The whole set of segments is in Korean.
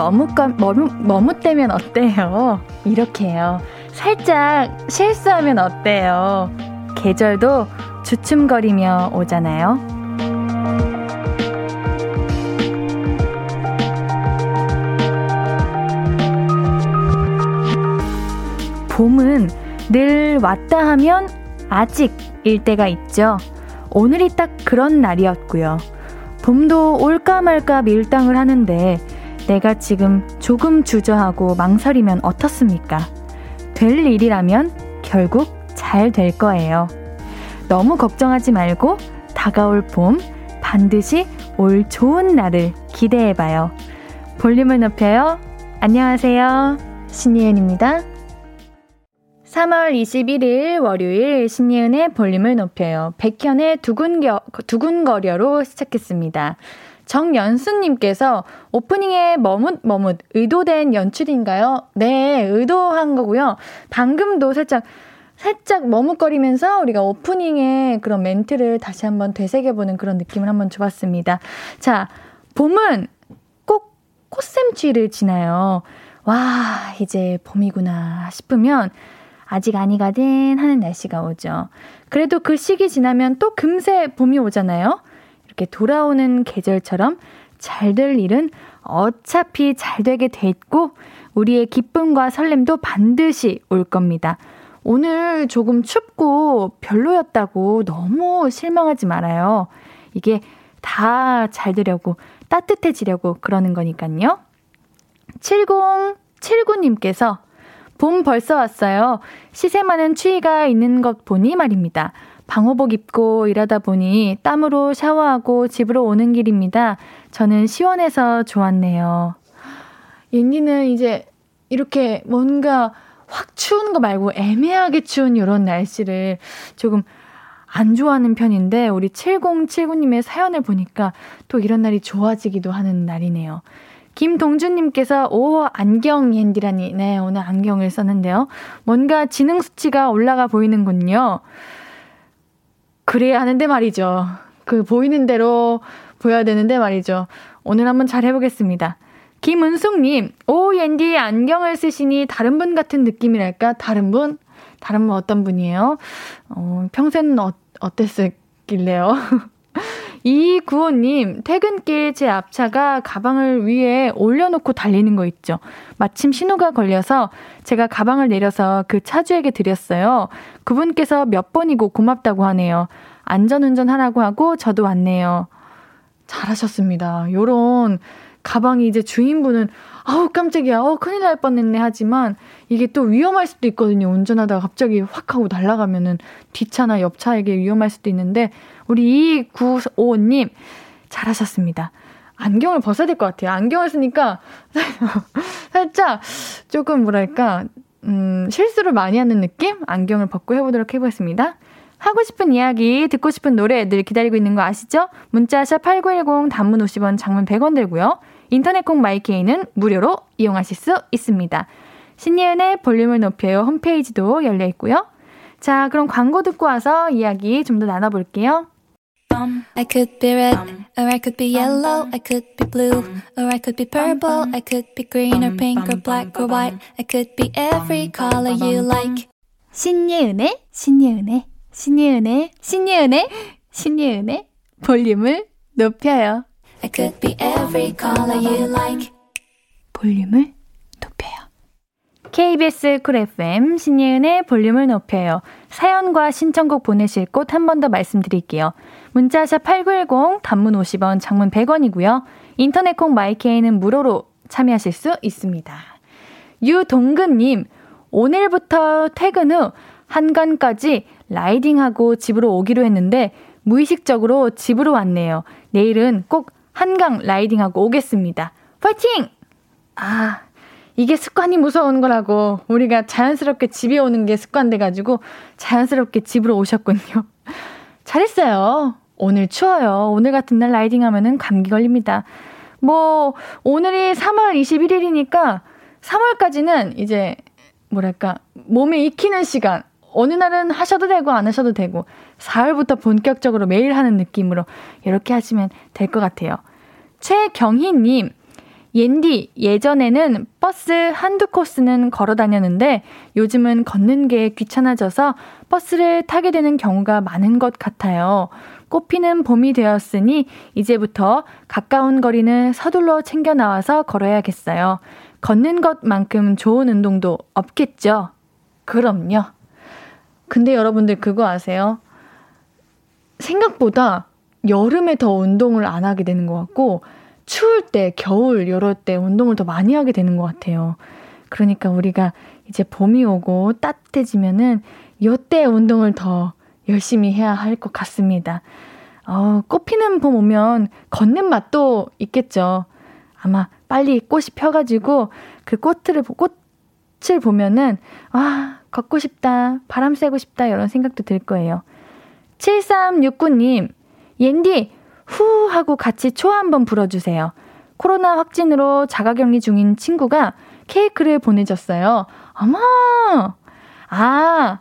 머뭇가, 머뭇, 머뭇대면 어때요? 이렇게 해요. 살짝 실수하면 어때요? 계절도 주춤거리며 오잖아요. 봄은 늘 왔다 하면 아직일 때가 있죠. 오늘이 딱 그런 날이었고요. 봄도 올까 말까 밀당을 하는데 내가 지금 조금 주저하고 망설이면 어떻습니까? 될 일이라면 결국 잘 될 거예요. 너무 걱정하지 말고 다가올 봄 반드시 올 좋은 날을 기대해봐요. 볼륨을 높여요. 안녕하세요. 신예은입니다. 3월 21일 월요일 신예은의 볼륨을 높여요. 백현의 두근겨, 두근거려로 시작했습니다. 정연수님께서 오프닝에 머뭇머뭇 의도된 연출인가요? 네, 의도한 거고요. 방금도 살짝 살짝 머뭇거리면서 우리가 오프닝에 그런 멘트를 다시 한번 되새겨보는 그런 느낌을 한번 줘봤습니다. 자, 봄은 꼭 꽃샘추위를 지나요. 와, 이제 봄이구나 싶으면 아직 아니가든 하는 날씨가 오죠. 그래도 그 시기 지나면 또 금세 봄이 오잖아요. 이렇게 돌아오는 계절처럼 잘 될 일은 어차피 잘 되게 돼 있고 우리의 기쁨과 설렘도 반드시 올 겁니다. 오늘 조금 춥고 별로였다고 너무 실망하지 말아요. 이게 다 잘 되려고 따뜻해지려고 그러는 거니까요. 7079님께서 봄 벌써 왔어요. 시세 많은 추위가 있는 것 보니 말입니다. 방호복 입고 일하다 보니 땀으로 샤워하고 집으로 오는 길입니다. 저는 시원해서 좋았네요. 옌니는 이제 이렇게 뭔가 확 추운 거 말고 애매하게 추운 이런 날씨를 조금 안 좋아하는 편인데 우리 7079님의 사연을 보니까 또 이런 날이 좋아지기도 하는 날이네요. 김동준님께서 오 안경 옌디라니 네 오늘 안경을 썼는데요. 뭔가 지능 수치가 올라가 보이는군요. 그래야 하는데 말이죠. 그 보이는 대로 보여야 되는데 말이죠. 오늘 한번 잘 해보겠습니다. 김은숙님, 오, 옌디 안경을 쓰시니 다른 분 같은 느낌이랄까? 다른 분? 다른 분 어떤 분이에요? 어, 평소에는 어, 어땠을길래요? 이구호님, 퇴근길 제 앞차가 가방을 위에 올려놓고 달리는 거 있죠. 마침 신호가 걸려서 제가 가방을 내려서 그 차주에게 드렸어요. 그분께서 몇 번이고 고맙다고 하네요. 안전운전 하라고 하고 저도 왔네요. 잘하셨습니다. 요런 가방이 이제 주인분은 아우 깜짝이야, 어 큰일 날 뻔했네 하지만 이게 또 위험할 수도 있거든요. 운전하다가 갑자기 확 하고 날아가면은 뒷차나 옆차에게 위험할 수도 있는데 우리 2955님 잘하셨습니다. 안경을 벗어야 될 것 같아요. 안경을 쓰니까 살짝 조금 뭐랄까 음, 실수를 많이 하는 느낌? 안경을 벗고 해보도록 해보겠습니다. 하고 싶은 이야기, 듣고 싶은 노래 늘 기다리고 있는 거 아시죠? 문자샵 8910 단문 50원, 장문 100원 들고요. 인터넷 콩 마이케이는 무료로 이용하실 수 있습니다. 신예은의 볼륨을 높여요 홈페이지도 열려 있고요. 자, 그럼 광고 듣고 와서 이야기 좀 더 나눠볼게요. I could be red, or I could be yellow, I could be blue, or I could be purple, I could be green or pink or black or white, I could be every color you like. 신예은의, 신예은의, 신예은의, 신예은의, 신예은의 볼륨을 높여요. I could be every color you like. 볼륨을 높여요. KBS Cool FM 신예은의 볼륨을 높여요. 사연과 신청곡 보내실 곳 한 번 더 말씀드릴게요. 문자샵 8910 단문 50원, 장문 100원이고요. 인터넷 콩 my K는 무료로 참여하실 수 있습니다. 유동근 님, 오늘부터 퇴근 후 한강까지 라이딩하고 집으로 오기로 했는데 무의식적으로 집으로 왔네요. 내일은 꼭 한강 라이딩하고 오겠습니다. 파이팅! 아, 이게 습관이 무서운 거라고. 우리가 자연스럽게 집에 오는 게 습관돼가지고 자연스럽게 집으로 오셨군요. 잘했어요. 오늘 추워요. 오늘 같은 날 라이딩 하면은 감기 걸립니다. 뭐, 오늘이 3월 21일이니까 3월까지는 이제, 뭐랄까, 몸에 익히는 시간. 어느 날은 하셔도 되고 안 하셔도 되고 4월부터 본격적으로 매일 하는 느낌으로 이렇게 하시면 될 것 같아요. 최경희님, 옌디, 예전에는 버스 한두 코스는 걸어 다녔는데 요즘은 걷는 게 귀찮아져서 버스를 타게 되는 경우가 많은 것 같아요. 꽃피는 봄이 되었으니 이제부터 가까운 거리는 서둘러 챙겨 나와서 걸어야겠어요. 걷는 것만큼 좋은 운동도 없겠죠? 그럼요. 근데 여러분들 그거 아세요? 생각보다 여름에 더 운동을 안 하게 되는 것 같고, 추울 때, 겨울, 이럴 때 운동을 더 많이 하게 되는 것 같아요. 그러니까 우리가 이제 봄이 오고 따뜻해지면은 요때 운동을 더 열심히 해야 할 것 같습니다. 어, 꽃피는 봄 오면 걷는 맛도 있겠죠. 아마 빨리 꽃이 펴가지고 그 꽃을, 꽃을 보면은, 아, 걷고 싶다, 바람 쐬고 싶다, 이런 생각도 들 거예요. 7369님, 옌디, 후 하고 같이 초 한번 불어주세요. 코로나 확진으로 자가 격리 중인 친구가 케이크를 보내줬어요. 어머! 아,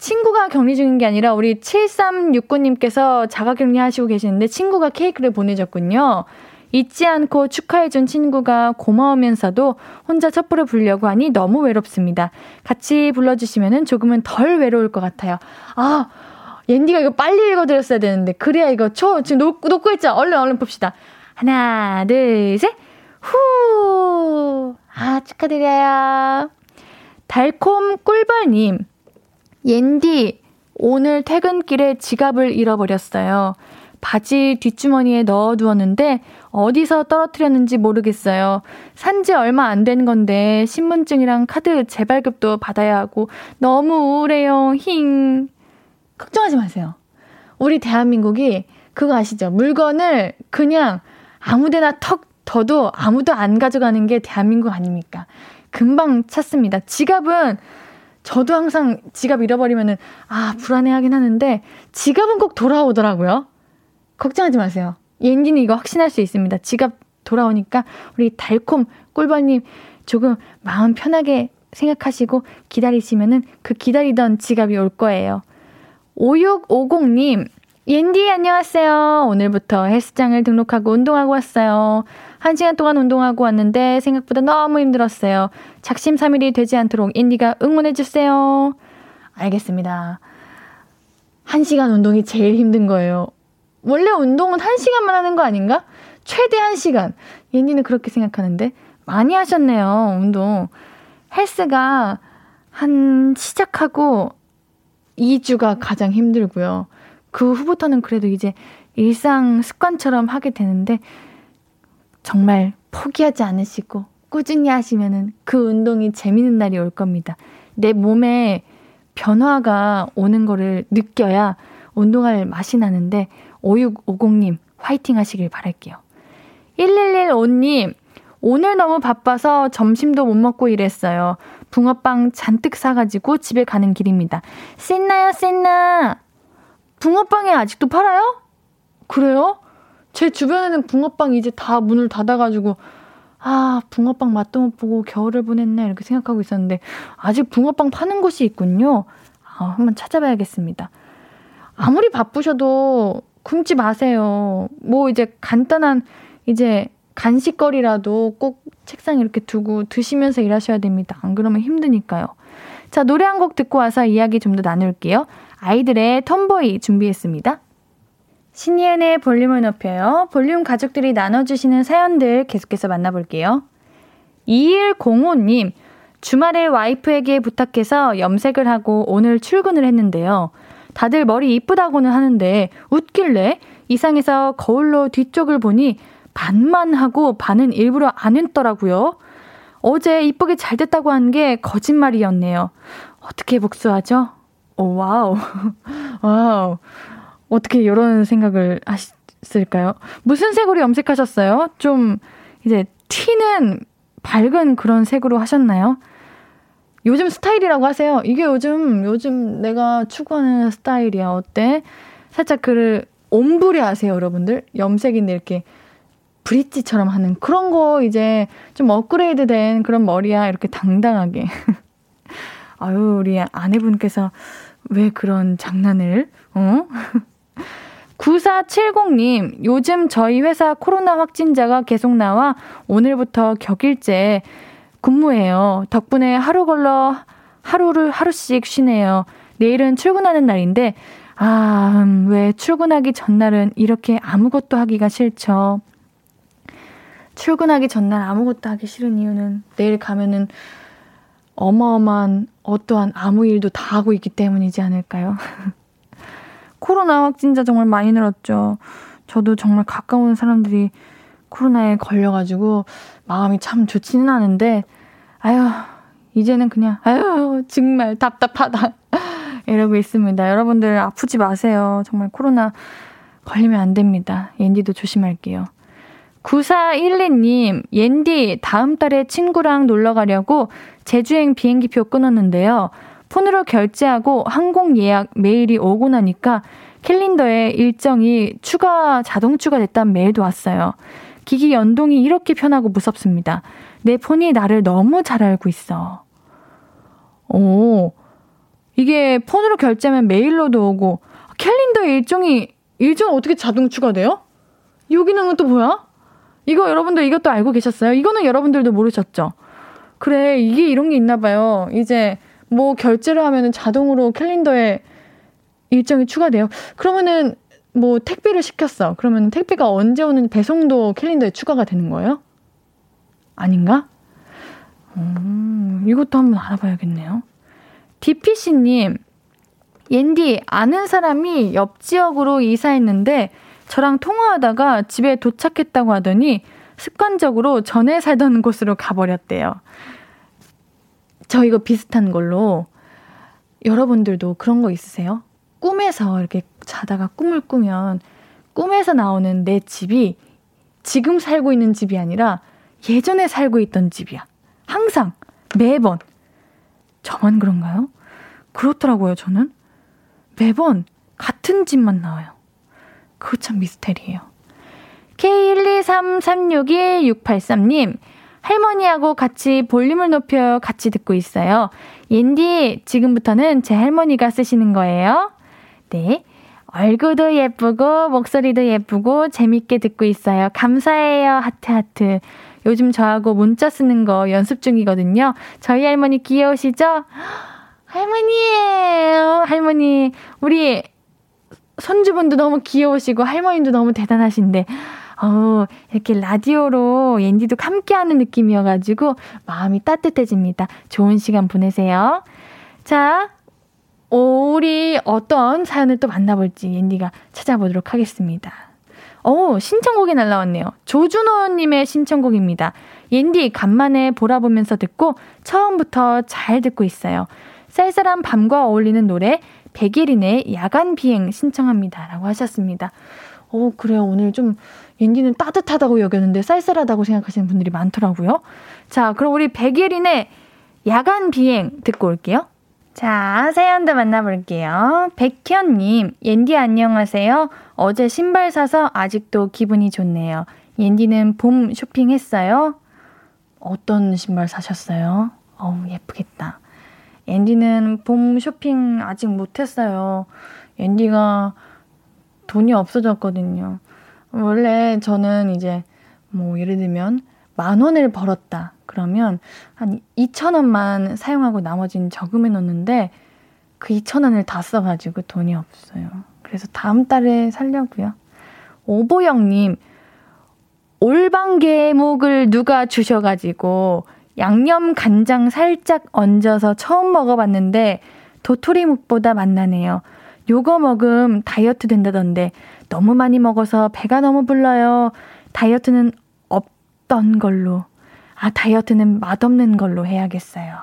친구가 격리 중인 게 아니라 우리 7369님께서 자가 격리 하시고 계시는데 친구가 케이크를 보내줬군요. 잊지 않고 축하해준 친구가 고마우면서도 혼자 첩보를 부르려고 하니 너무 외롭습니다. 같이 불러주시면 조금은 덜 외로울 것 같아요. 아, 옌디가 이거 빨리 읽어드렸어야 되는데. 그래야 이거 초, 지금 놓, 놓고 있죠? 얼른, 얼른 봅시다. 하나, 둘, 셋. 후! 아, 축하드려요. 달콤 꿀벌님. 옌디, 오늘 퇴근길에 지갑을 잃어버렸어요. 바지 뒷주머니에 넣어 두었는데 어디서 떨어뜨렸는지 모르겠어요. 산 지 얼마 안 된 건데 신분증이랑 카드 재발급도 받아야 하고 너무 우울해요. 힝. 걱정하지 마세요. 우리 대한민국이 그거 아시죠? 물건을 그냥 아무 데나 턱 둬도 아무도 안 가져가는 게 대한민국 아닙니까? 금방 찾습니다. 지갑은 저도 항상 지갑 잃어버리면은 아 불안해하긴 하는데 지갑은 꼭 돌아오더라고요. 걱정하지 마세요. 옌디는 이거 확신할 수 있습니다. 지갑 돌아오니까 우리 달콤 꿀벌님 조금 마음 편하게 생각하시고 기다리시면은 그 기다리던 지갑이 올 거예요. 5650님, 옌디 안녕하세요. 오늘부터 헬스장을 등록하고 운동하고 왔어요. 한 시간 동안 운동하고 왔는데 생각보다 너무 힘들었어요. 작심삼일이 되지 않도록 옌디가 응원해주세요. 알겠습니다. 한 시간 운동이 제일 힘든 거예요. 원래 운동은 한 시간만 하는 거 아닌가? 최대 한 시간. 옌디는 그렇게 생각하는데 많이 하셨네요, 운동. 헬스가 한 시작하고 2주가 가장 힘들고요. 그 후부터는 그래도 이제 일상 습관처럼 하게 되는데 정말 포기하지 않으시고 꾸준히 하시면은 그 운동이 재밌는 날이 올 겁니다. 내 몸에 변화가 오는 거를 느껴야 운동할 맛이 나는데 5650님 화이팅 하시길 바랄게요. 1115님 오늘 너무 바빠서 점심도 못 먹고 일했어요. 붕어빵 잔뜩 사가지고 집에 가는 길입니다. 쎄나요, 쎄나? 붕어빵이 아직도 팔아요? 그래요? 제 주변에는 붕어빵 이제 다 문을 닫아가지고, 아, 붕어빵 맛도 못 보고 겨울을 보냈네, 이렇게 생각하고 있었는데, 아직 붕어빵 파는 곳이 있군요. 아, 한번 찾아봐야겠습니다. 아무리 바쁘셔도 굶지 마세요. 뭐 이제 간단한, 이제 간식거리라도 꼭 책상에 이렇게 두고 드시면서 일하셔야 됩니다. 안 그러면 힘드니까요. 자, 노래 한 곡 듣고 와서 이야기 좀 더 나눌게요. 아이들의 톰보이 준비했습니다. 신예은의 볼륨을 높여요. 볼륨 가족들이 나눠주시는 사연들 계속해서 만나볼게요. 2105님, 주말에 와이프에게 부탁해서 염색을 하고 오늘 출근을 했는데요. 다들 머리 이쁘다고는 하는데 웃길래 이상해서 거울로 뒤쪽을 보니 반만 하고 반은 일부러 안 했더라고요. 어제 이쁘게 잘 됐다고 한 게 거짓말이었네요. 어떻게 복수하죠? 오, 와우. 와우. 어떻게 이런 생각을 하셨을까요? 무슨 색으로 염색하셨어요? 좀, 이제, 튀는 밝은 그런 색으로 하셨나요? 요즘 스타일이라고 하세요. 이게 요즘, 요즘 내가 추구하는 스타일이야. 어때? 살짝 그, ombre 아세요, 여러분들? 염색인데 이렇게 브릿지처럼 하는 그런 거 이제 좀 업그레이드 된 그런 머리야. 이렇게 당당하게. 아유, 우리 아내분께서 왜 그런 장난을, 어? 9470님, 요즘 저희 회사 코로나 확진자가 계속 나와 오늘부터 격일제 근무해요. 덕분에 하루 걸러 하루를 하루씩 쉬네요. 내일은 출근하는 날인데, 아, 음, 왜 출근하기 전날은 이렇게 아무것도 하기가 싫죠. 출근하기 전날 아무것도 하기 싫은 이유는 내일 가면은 어마어마한 어떠한 아무 일도 다 하고 있기 때문이지 않을까요? 코로나 확진자 정말 많이 늘었죠. 저도 정말 가까운 사람들이 코로나에 걸려가지고 마음이 참 좋지는 않은데, 아유, 이제는 그냥, 아유, 정말 답답하다. 이러고 있습니다. 여러분들 아프지 마세요. 정말 코로나 걸리면 안 됩니다. 옌디도 조심할게요. 9412님, 옌디, 다음 달에 친구랑 놀러 가려고 제주행 비행기표 끊었는데요. 폰으로 결제하고 항공 예약 메일이 오고 나니까 캘린더에 일정이 추가, 자동 추가됐다는 메일도 왔어요. 기기 연동이 이렇게 편하고 무섭습니다. 내 폰이 나를 너무 잘 알고 있어. 오, 이게 폰으로 결제하면 메일로도 오고, 캘린더에 일정이, 일정 어떻게 자동 추가돼요? 요 기능은 또 뭐야? 이거 여러분들 이것도 알고 계셨어요? 이거는 여러분들도 모르셨죠? 그래, 이게 이런 게 있나 봐요. 이제 뭐 결제를 하면은 자동으로 캘린더에 일정이 추가돼요. 그러면은 뭐 택배를 시켰어. 그러면 택배가 언제 오는 배송도 캘린더에 추가가 되는 거예요? 아닌가? 음, 이것도 한번 알아봐야겠네요. DPC님, 옌디, 아는 사람이 옆 지역으로 이사했는데 저랑 통화하다가 집에 도착했다고 하더니 습관적으로 전에 살던 곳으로 가버렸대요. 저 이거 비슷한 걸로 여러분들도 그런 거 있으세요? 꿈에서 이렇게 자다가 꿈을 꾸면 꿈에서 나오는 내 집이 지금 살고 있는 집이 아니라 예전에 살고 있던 집이야. 항상, 매번. 저만 그런가요? 그렇더라고요, 저는. 매번 같은 집만 나와요. 그거 참 미스테리예요. K123361683님, 할머니하고 같이 볼륨을 높여 같이 듣고 있어요. 옌디, 지금부터는 제 할머니가 쓰시는 거예요. 네. 얼굴도 예쁘고, 목소리도 예쁘고, 재밌게 듣고 있어요. 감사해요. 하트 하트. 요즘 저하고 문자 쓰는 거 연습 중이거든요. 저희 할머니 귀여우시죠? 할머니예요. 할머니. 우리 손주분도 너무 귀여우시고 할머니도 너무 대단하신데 어, 이렇게 라디오로 옌디도 함께하는 느낌이어가지고 마음이 따뜻해집니다. 좋은 시간 보내세요. 자, 우리 어떤 사연을 또 만나볼지 옌디가 찾아보도록 하겠습니다. 오, 신청곡이 날라왔네요. 조준호님의 신청곡입니다. 옌디 간만에 보라보면서 듣고 처음부터 잘 듣고 있어요. 쌀쌀한 밤과 어울리는 노래 백예린의 야간 비행 신청합니다. 라고 하셨습니다. 오, 그래요. 오늘 좀 옌디는 따뜻하다고 여겼는데 쌀쌀하다고 생각하시는 분들이 많더라고요. 자, 그럼 우리 백예린의 야간 비행 듣고 올게요. 자, 사연도 만나볼게요. 백현님, 옌디 안녕하세요. 어제 신발 사서 아직도 기분이 좋네요. 옌디는 봄 쇼핑했어요? 어떤 신발 사셨어요? 어우, 예쁘겠다. 앤디는 봄 쇼핑 아직 못했어요. 앤디가 돈이 없어졌거든요. 원래 저는 이제 뭐 예를 들면 만 원을 벌었다. 그러면 한 2천 원만 사용하고 나머지는 저금해 놓는데 그 2천 원을 다 써가지고 돈이 없어요. 그래서 다음 달에 살려고요. 오보영님, 올방개목을 누가 주셔가지고 양념 간장 살짝 얹어서 처음 먹어봤는데 도토리묵보다 맛나네요. 요거 먹음 다이어트 된다던데 너무 많이 먹어서 배가 너무 불러요. 다이어트는 없던 걸로. 아, 다이어트는 맛없는 걸로 해야겠어요.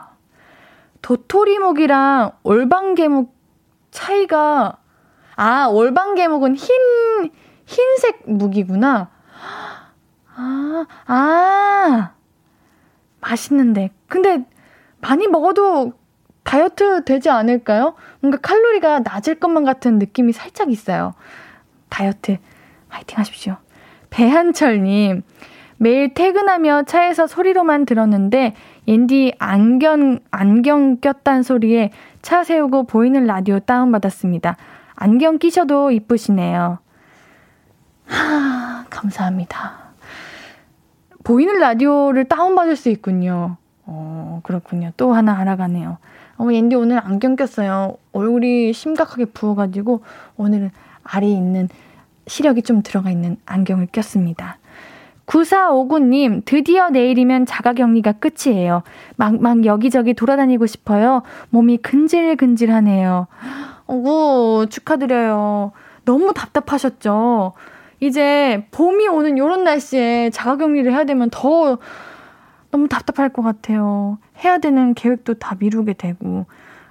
도토리묵이랑 올방개묵 차이가, 아, 올방개묵은 흰, 흰색 묵이구나. 아, 아. 맛있는데. 근데 많이 먹어도 다이어트 되지 않을까요? 뭔가 칼로리가 낮을 것만 같은 느낌이 살짝 있어요. 다이어트 화이팅 하십시오. 배한철님, 매일 퇴근하며 차에서 소리로만 들었는데, 옌디 안경, 안경 꼈단 소리에 차 세우고 보이는 라디오 다운받았습니다. 안경 끼셔도 이쁘시네요. 감사합니다. 보이는 라디오를 다운받을 수 있군요. 어, 그렇군요. 또 하나 알아가네요. 어, 앤디 오늘 안경 꼈어요. 얼굴이 심각하게 부어가지고 오늘은 알이 있는 시력이 좀 들어가 있는 안경을 꼈습니다. 9459님, 드디어 내일이면 자가격리가 끝이에요. 막, 막 여기저기 돌아다니고 싶어요. 몸이 근질근질하네요. 어구, 축하드려요. 너무 답답하셨죠? 이제 봄이 오는 요런 날씨에 자가격리를 해야 되면 더 너무 답답할 것 같아요. 해야 되는 계획도 다 미루게 되고.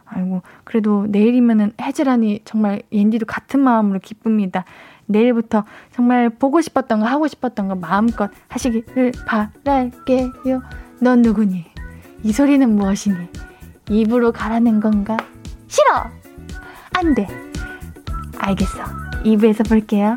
아이고, 그래도 내일이면은 해지라니 정말 옌디도 같은 마음으로 기쁩니다. 내일부터 정말 보고 싶었던 거, 하고 싶었던 거 마음껏 하시기를 바랄게요. 넌 누구니? 이 소리는 무엇이니? 입으로 가라는 건가? 싫어! 안 돼! 알겠어. 2부에서 볼게요.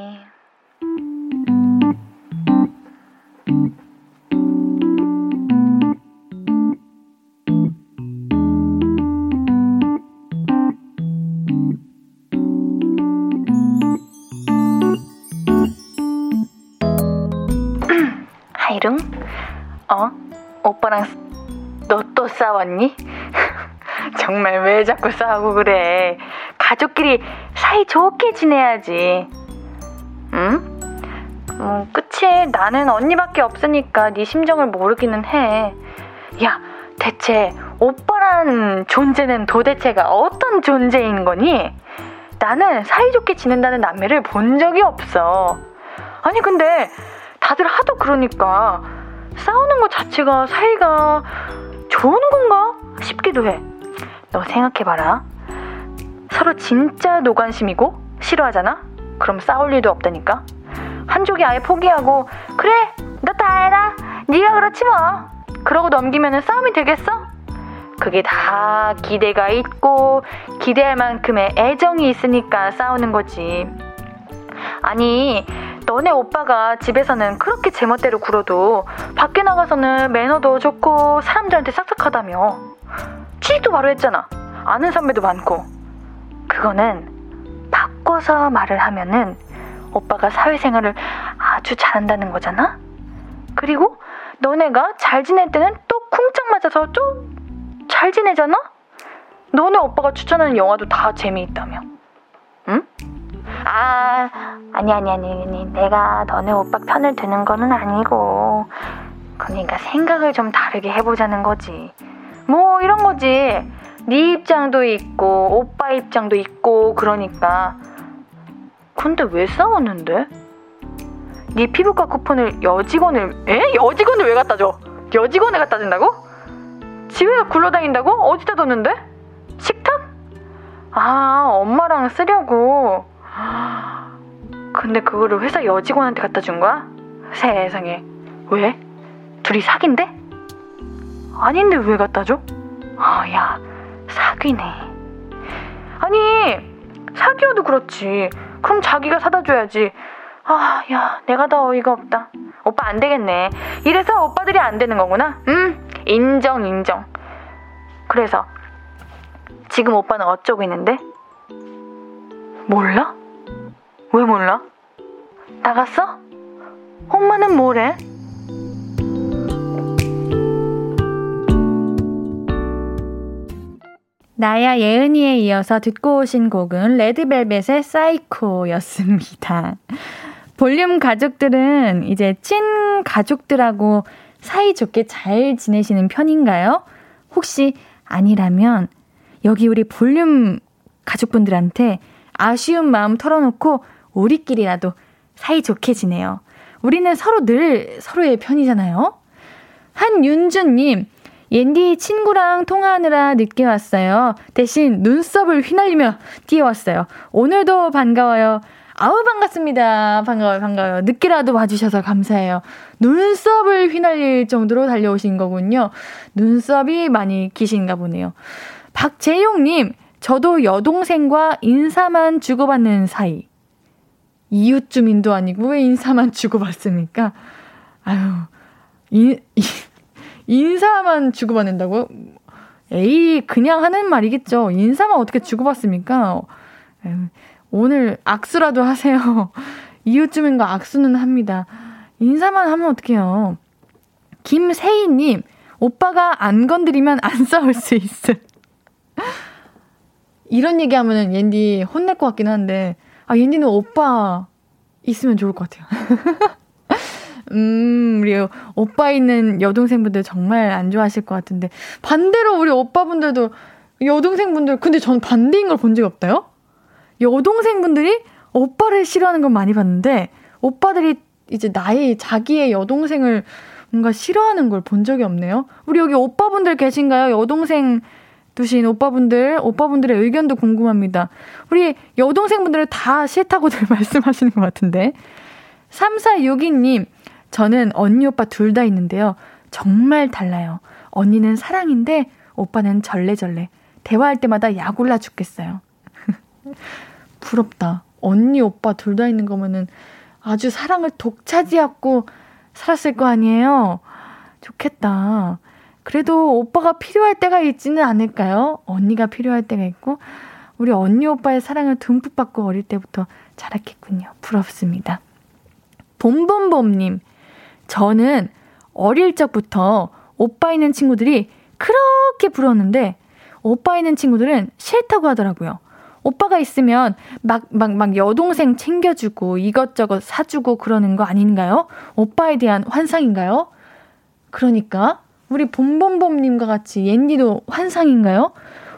오빠랑 너 또 싸웠니? 정말 왜 자꾸 싸우고 그래? 가족끼리 사이 좋게 지내야지. 응? 뭐, 그치. 나는 언니밖에 없으니까 네 심정을 모르기는 해. 야, 대체 오빠란 존재는 도대체가 어떤 존재인 거니? 나는 사이좋게 지낸다는 남매를 본 적이 없어. 아니, 근데 다들 하도 그러니까 싸우는 것 자체가 사이가 좋은 건가 싶기도 해. 너 생각해봐라. 서로 진짜 노관심이고 싫어하잖아? 그럼 싸울 일도 없다니까? 한쪽이 아예 포기하고 그래 너다 해라 네가 그렇지 뭐 그러고 넘기면 싸움이 되겠어? 그게 다 기대가 있고 기대할 만큼의 애정이 있으니까 싸우는 거지 아니 너네 오빠가 집에서는 그렇게 제멋대로 굴어도 밖에 나가서는 매너도 좋고 사람들한테 싹싹하다며 취직도 바로 했잖아 아는 선배도 많고 그거는 바꿔서 말을 하면은 오빠가 사회생활을 아주 잘한다는 거잖아? 그리고 너네가 잘 지낼 때는 또 쿵짝 맞아서 좀 잘 지내잖아? 너네 오빠가 추천하는 영화도 다 재미있다며. 응? 아, 아니, 아니, 아니, 아니. 내가 너네 오빠 편을 드는 거는 아니고. 그러니까 생각을 좀 다르게 해보자는 거지. 뭐, 이런 거지. 네 입장도 있고, 오빠 입장도 있고, 그러니까. 근데 왜 싸웠는데? 네 피부과 쿠폰을 여직원을 에? 여직원을 왜 갖다 줘? 여직원에 갖다 준다고? 집에서 굴러다닌다고? 어디다 뒀는데? 식탁? 아 엄마랑 쓰려고 근데 그거를 회사 여직원한테 갖다 준 거야? 세상에 왜? 둘이 사귄대? 아닌데 왜 갖다 줘? 아 야 사귀네 아니 사귀어도 그렇지 그럼 자기가 사다 줘야지 아, 야, 내가 더 어이가 없다. 오빠 안 되겠네. 이래서 오빠들이 안 되는 거구나. 음, 인정, 인정. 그래서 지금 오빠는 어쩌고 있는데? 몰라? 왜 몰라? 나갔어? 엄마는 뭐래? 나야 예은이에 이어서 듣고 오신 곡은 레드벨벳의 사이코였습니다. 볼륨 가족들은 이제 찐 가족들하고 사이좋게 잘 지내시는 편인가요? 혹시 아니라면 여기 우리 볼륨 가족분들한테 아쉬운 마음 털어놓고 우리끼리라도 사이좋게 지내요. 우리는 서로 늘 서로의 편이잖아요. 한윤주님, 옌디 친구랑 통화하느라 늦게 왔어요. 대신 눈썹을 휘날리며 뛰어왔어요. 오늘도 반가워요. 아우 반갑습니다. 반가워요. 반가워요. 늦게라도 와주셔서 감사해요. 눈썹을 휘날릴 정도로 달려오신 거군요. 눈썹이 많이 기신가 보네요. 박재용님, 저도 여동생과 인사만 주고받는 사이. 이웃 주민도 아니고 왜 인사만 주고받습니까? 아유, 인, 인사만 주고받는다고요? 에이, 그냥 하는 말이겠죠. 인사만 어떻게 주고받습니까? 오늘 악수라도 하세요. 이웃 주민과 악수는 합니다. 인사만 하면 어떡해요. 김세희님, 오빠가 안 건드리면 안 싸울 수 있음. 이런 얘기 하면은 옌디 혼낼 것 같긴 한데, 아, 옌디는 오빠 있으면 좋을 것 같아요. 음, 우리 오빠 있는 여동생분들 정말 안 좋아하실 것 같은데. 반대로 우리 오빠분들도 여동생분들, 근데 전 반대인 걸 본 적이 없다요? 여동생분들이 오빠를 싫어하는 건 많이 봤는데, 오빠들이 이제 나의, 자기의 여동생을 뭔가 싫어하는 걸 본 적이 없네요. 우리 여기 오빠분들 계신가요? 여동생 두신 오빠분들, 오빠분들의 의견도 궁금합니다. 우리 여동생분들 다 싫다고들 말씀하시는 것 같은데. 3462님, 저는 언니 오빠 둘 다 있는데요. 정말 달라요. 언니는 사랑인데 오빠는 절레절레. 대화할 때마다 약 올라 죽겠어요. 부럽다. 언니 오빠 둘 다 있는 거면은 아주 사랑을 독차지하고 살았을 거 아니에요. 좋겠다. 그래도 오빠가 필요할 때가 있지는 않을까요? 언니가 필요할 때가 있고 우리 언니 오빠의 사랑을 듬뿍 받고 어릴 때부터 자랐겠군요. 부럽습니다. 봄봄봄님, 저는 어릴 적부터 오빠 있는 친구들이 그렇게 부러웠는데 오빠 있는 친구들은 싫다고 하더라고요. 오빠가 있으면 막, 막, 막 여동생 챙겨주고 이것저것 사주고 그러는 거 아닌가요? 오빠에 대한 환상인가요? 그러니까, 우리 봄봄봄님과 같이 옌디도 환상인가요?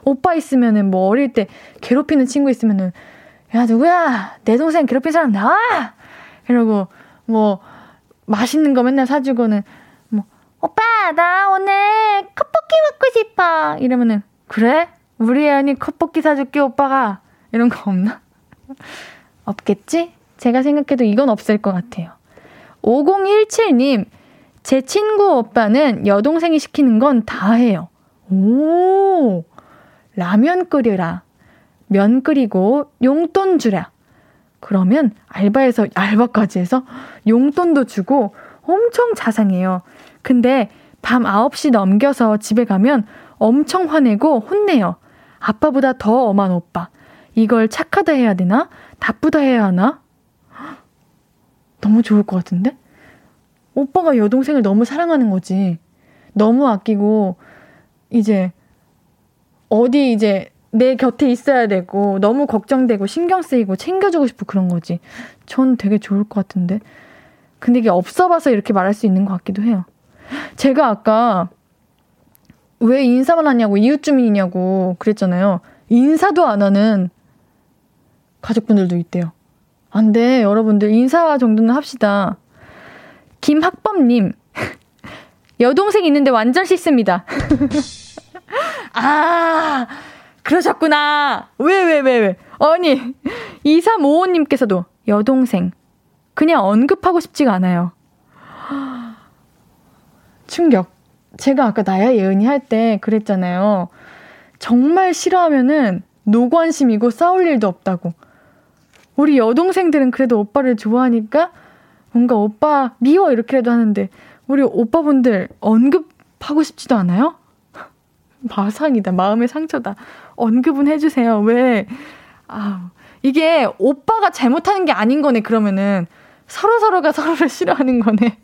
오빠 있으면은 뭐 어릴 때 괴롭히는 친구 있으면은, 야, 누구야? 내 동생 괴롭힌 사람 나와! 이러고, 뭐, 맛있는 거 맨날 사주고는 뭐 오빠 나 오늘 컵볶이 먹고 싶어 이러면은 그래 우리 애언니 컵볶이 사줄게 오빠가 이런 거 없나? 없겠지? 제가 생각해도 이건 없을 것 같아요. 5017님 제 친구 오빠는 여동생이 시키는 건 다 해요. 오 라면 끓여라 면 끓이고 용돈 주라 그러면 알바에서 알바까지 해서 용돈도 주고 엄청 자상해요. 근데 밤 9시 넘겨서 집에 가면 엄청 화내고 혼내요. 아빠보다 더 엄한 오빠. 이걸 착하다 해야 되나? 나쁘다 해야 하나? 너무 좋을 것 같은데? 오빠가 여동생을 너무 사랑하는 거지. 너무 아끼고, 이제, 어디 이제 내 곁에 있어야 되고 너무 걱정되고 신경 쓰이고 챙겨주고 싶고 그런 거지. 전 되게 좋을 것 같은데. 근데 이게 없어 봐서 이렇게 말할 수 있는 것 같기도 해요. 제가 아까 왜 인사만 하냐고 이웃 주민이냐고 그랬잖아요. 인사도 안 하는 가족분들도 있대요. 안 돼, 여러분들. 인사 정도는 합시다. 김학범님. 여동생 있는데 완전 씻습니다. 아, 그러셨구나. 왜, 왜, 왜, 왜. 아니, 2355님께서도 여동생. 그냥 언급하고 싶지가 않아요. 충격. 제가 아까 나야 예은이 할 때 그랬잖아요. 정말 싫어하면은 노관심이고 싸울 일도 없다고. 우리 여동생들은 그래도 오빠를 좋아하니까 뭔가 오빠 미워 이렇게라도 하는데 우리 오빠분들 언급하고 싶지도 않아요? 마상이다. 마음의 상처다. 언급은 해주세요. 왜? 아, 이게 오빠가 잘못하는 게 아닌 거네, 그러면은. 서로서로가 서로를 싫어하는 거네.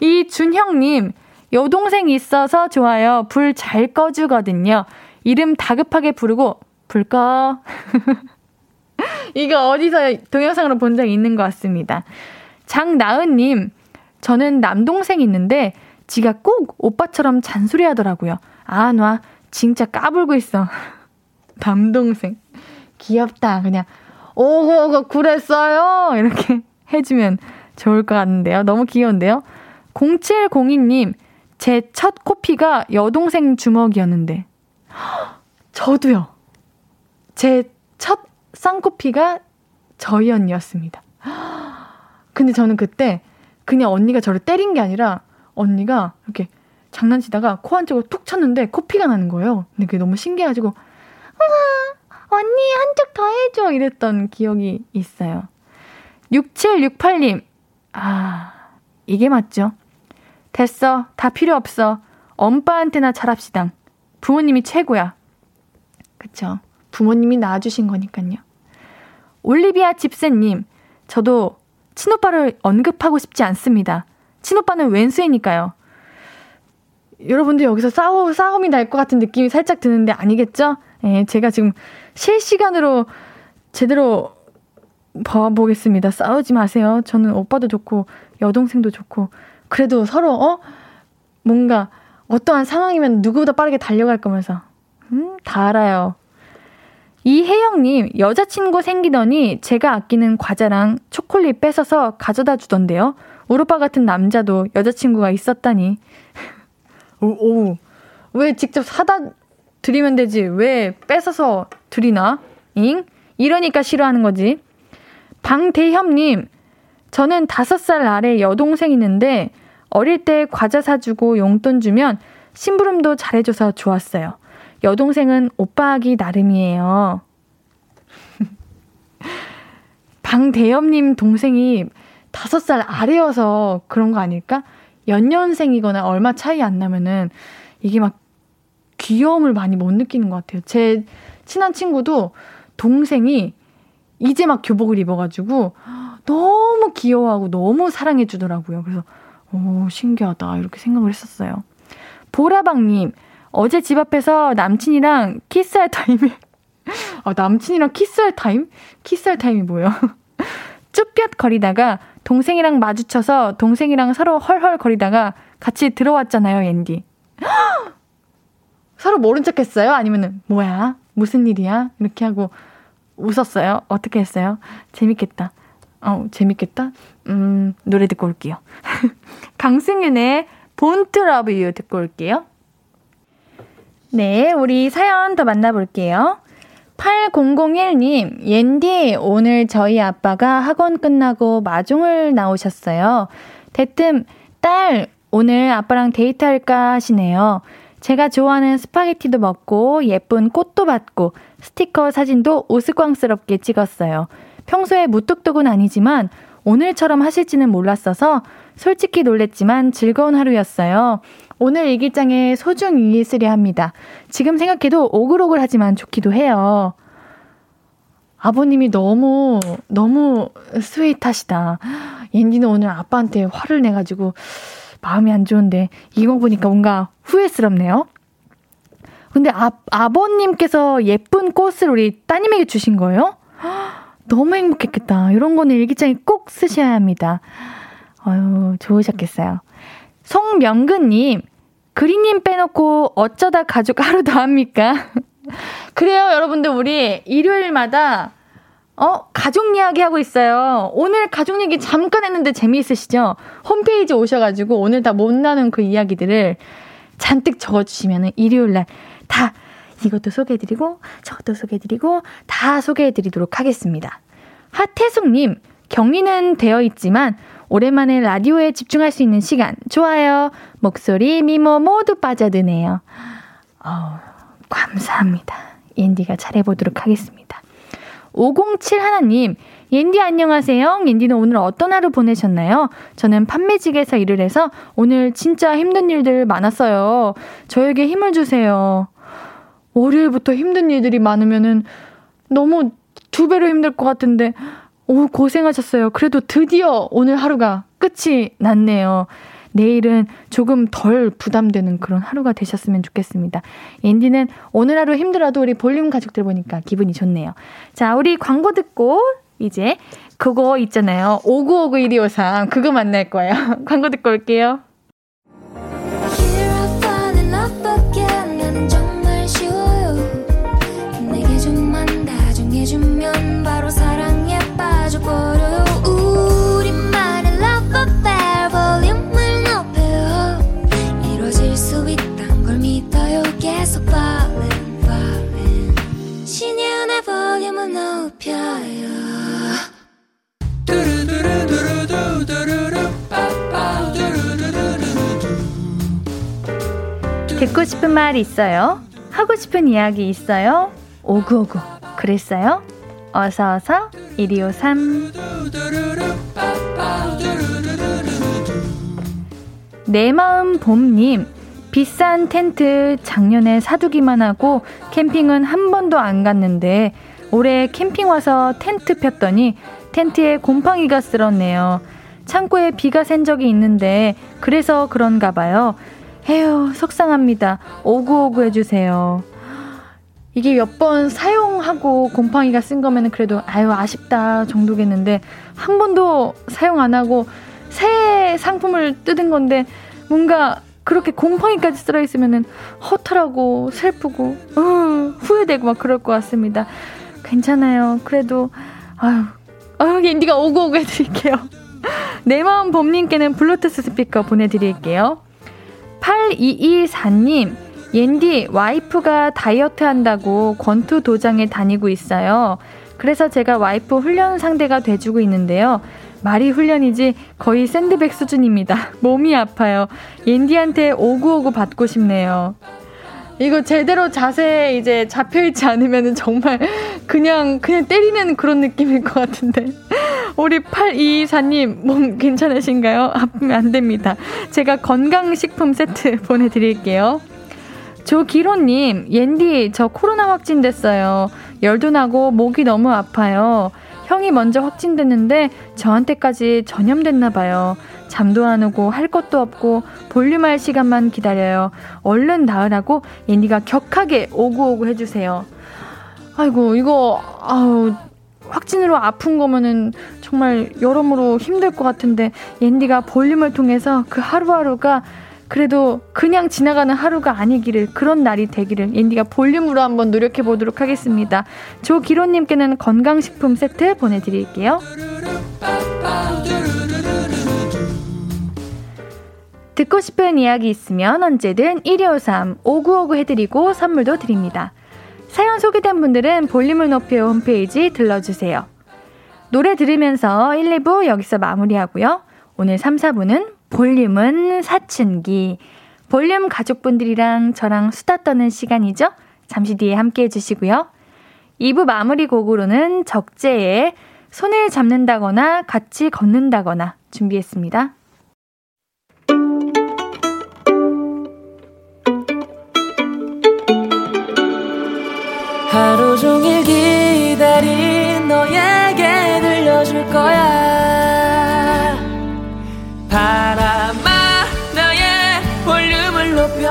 이준형님, 여동생 있어서 좋아요. 불 잘 꺼주거든요. 이름 다급하게 부르고, 불 꺼. 이거 어디서 동영상으로 본 적 있는 것 같습니다. 장나은님, 저는 남동생 있는데, 지가 꼭 오빠처럼 잔소리 하더라고요. 아, 놔. 진짜 까불고 있어. 남동생. 귀엽다. 그냥, 오고, 그랬어요. 이렇게 해주면 좋을 것 같은데요. 너무 귀여운데요. 0702님, 제 첫 코피가 여동생 주먹이었는데. 저도요. 제 첫 쌍코피가 저희 언니였습니다. 근데 저는 그때 그냥 언니가 저를 때린 게 아니라 언니가 이렇게 장난치다가 코 한쪽으로 툭 쳤는데 코피가 나는 거예요. 근데 그게 너무 신기해가지고, 우와, 언니 한쪽 더 해줘! 이랬던 기억이 있어요. 6768님, 아, 이게 맞죠? 됐어. 다 필요 없어. 엄빠한테나 잘합시다. 부모님이 최고야. 그쵸. 부모님이 낳아주신 거니까요. 올리비아 집세님, 저도 친오빠를 언급하고 싶지 않습니다. 친오빠는 왼수이니까요. 여러분들 여기서 싸우, 싸움이 날 것 같은 느낌이 살짝 드는데 아니겠죠? 예, 제가 지금 실시간으로 제대로 봐보겠습니다. 싸우지 마세요. 저는 오빠도 좋고, 여동생도 좋고, 그래도 서로, 어? 뭔가, 어떠한 상황이면 누구보다 빠르게 달려갈 거면서. 음, 다 알아요. 이혜영님, 여자친구 생기더니 제가 아끼는 과자랑 초콜릿 뺏어서 가져다 주던데요. 우르빠 같은 남자도 여자친구가 있었다니. 오, 오, 왜 직접 사다 드리면 되지? 왜 뺏어서 드리나? 잉? 이러니까 싫어하는 거지. 방대협님, 저는 다섯 살 아래 여동생 있는데 어릴 때 과자 사주고 용돈 주면 심부름도 잘해줘서 좋았어요. 여동생은 오빠하기 나름이에요. 방대엽님 동생이 다섯 살 아래여서 그런 거 아닐까? 연년생이거나 얼마 차이 안 나면은 이게 막 귀여움을 많이 못 느끼는 것 같아요. 제 친한 친구도 동생이 이제 막 교복을 입어가지고 너무 귀여워하고 너무 사랑해주더라고요. 그래서, 오, 신기하다. 이렇게 생각을 했었어요. 보라방님, 어제 집 앞에서 남친이랑 키스할 타임에, 아, 남친이랑 키스할 타임? 키스할 타임이 뭐예요? 쭈뼛 거리다가 동생이랑 마주쳐서 동생이랑 서로 헐헐 거리다가 같이 들어왔잖아요, 옌디. 서로 모른 척 했어요? 아니면은, 뭐야? 무슨 일이야? 이렇게 하고 웃었어요? 어떻게 했어요? 재밌겠다. 어, 재밌겠다? 음, 노래 듣고 올게요. 강승윤의 Born to Love You 듣고 올게요. 네, 우리 사연 더 만나볼게요. 8001님, 옌디, 오늘 저희 아빠가 학원 끝나고 마중을 나오셨어요. 대뜸, 딸, 오늘 아빠랑 데이트할까 하시네요. 제가 좋아하는 스파게티도 먹고 예쁜 꽃도 받고 스티커 사진도 우스꽝스럽게 찍었어요. 평소에 무뚝뚝은 아니지만 오늘처럼 하실지는 몰랐어서 솔직히 놀랬지만 즐거운 하루였어요. 오늘 일기장에 소중히 쓰려 합니다. 지금 생각해도 오글오글 하지만 좋기도 해요. 아버님이 너무, 너무 스웨이트하시다. 옌디는 오늘 아빠한테 화를 내가지고 마음이 안 좋은데 이거 보니까 뭔가 후회스럽네요. 근데 아, 아버님께서 예쁜 꽃을 우리 따님에게 주신 거예요? 너무 행복했겠다. 이런 거는 일기장에 꼭 쓰셔야 합니다. 아유, 좋으셨겠어요. 송명근님, 그리님 빼놓고 어쩌다 가족 하루 더 합니까? 그래요, 여러분들, 우리 일요일마다, 어, 가족 이야기 하고 있어요. 오늘 가족 얘기 잠깐 했는데 재미있으시죠? 홈페이지 오셔가지고 오늘 다 못나는 그 이야기들을 잔뜩 적어주시면 일요일날 다 이것도 소개해드리고 저것도 소개해드리고 다 소개해드리도록 하겠습니다. 하태숙님, 격리는 되어 있지만 오랜만에 라디오에 집중할 수 있는 시간 좋아요. 목소리, 미모 모두 빠져드네요. 어, 감사합니다. 옌디가 잘해보도록 하겠습니다. 507 하나님, 옌디 안녕하세요. 옌디는 오늘 어떤 하루 보내셨나요? 저는 판매직에서 일을 해서 오늘 진짜 힘든 일들 많았어요. 저에게 힘을 주세요. 월요일부터 힘든 일들이 많으면은 너무 두 배로 힘들 것 같은데, 오, 고생하셨어요. 그래도 드디어 오늘 하루가 끝이 났네요. 내일은 조금 덜 부담되는 그런 하루가 되셨으면 좋겠습니다. 앤디는 오늘 하루 힘들어도 우리 볼륨 가족들 보니까 기분이 좋네요. 자, 우리 광고 듣고 이제 그거 있잖아요. 5959-1253. 그거 만날 거예요. 광고 듣고 올게요. 듣고 싶은 말 있어요? 하고 싶은 이야기 있어요? 오구오구 그랬어요? 어서 어서 1253 내 마음 봄님 비싼 텐트 작년에 사두기만 하고 캠핑은 한 번도 안 갔는데 올해 캠핑 와서 텐트 폈더니 텐트에 곰팡이가 쓸었네요. 창고에 비가 샌 적이 있는데 그래서 그런가 봐요. 에휴 속상합니다. 오구오구 해주세요. 이게 몇 번 사용하고 곰팡이가 쓴 거면 그래도 아유 아쉽다 정도겠는데 한 번도 사용 안 하고 새 상품을 뜯은 건데 뭔가 그렇게 곰팡이까지 쓸어 있으면은 허탈하고 슬프고 어, 후회되고 막 그럴 것 같습니다. 괜찮아요. 그래도 아유 아유 앤디가 오고 오고 해드릴게요. 내 마음 봄님께는 블루투스 스피커 보내드릴게요. 8224님 옌디 와이프가 다이어트 한다고 권투 도장에 다니고 있어요. 그래서 제가 와이프 훈련 상대가 돼주고 있는데요. 말이 훈련이지 거의 샌드백 수준입니다. 몸이 아파요. 옌디한테 오구오구 받고 싶네요. 이거 제대로 자세 이제 잡혀 있지 않으면 정말 그냥, 그냥 때리는 그런 느낌일 것 같은데. 우리 8224님, 몸 괜찮으신가요? 아프면 안 됩니다. 제가 건강식품 세트 보내드릴게요. 조기로님, 옌디, 저 코로나 확진됐어요. 열도 나고 목이 너무 아파요. 형이 먼저 확진됐는데 저한테까지 전염됐나 봐요. 잠도 안 오고 할 것도 없고 볼륨 할 시간만 기다려요. 얼른 나으라고 옌디가 격하게 오구오구 해주세요. 아이고, 이거, 아우, 확진으로 아픈 거면은 정말 여러모로 힘들 것 같은데 옌디가 볼륨을 통해서 그 하루하루가 그래도 그냥 지나가는 하루가 아니기를 그런 날이 되기를 앤디가 볼륨으로 한번 노력해 보도록 하겠습니다. 조기로님께는 건강식품 세트 보내드릴게요. 듣고 싶은 이야기 있으면 언제든 1253 5959 해드리고 선물도 드립니다. 사연 소개된 분들은 볼륨을 높여 홈페이지 들러주세요. 노래 들으면서 1, 2부 여기서 마무리하고요. 오늘 3, 4부는 볼륨은 사춘기. 볼륨 가족분들이랑 저랑 수다 떠는 시간이죠? 잠시 뒤에 함께 해주시고요. 2부 마무리 곡으로는 적재의 손을 잡는다거나 같이 걷는다거나 준비했습니다. 하루 종일 기다린 너에게 들려줄 거야.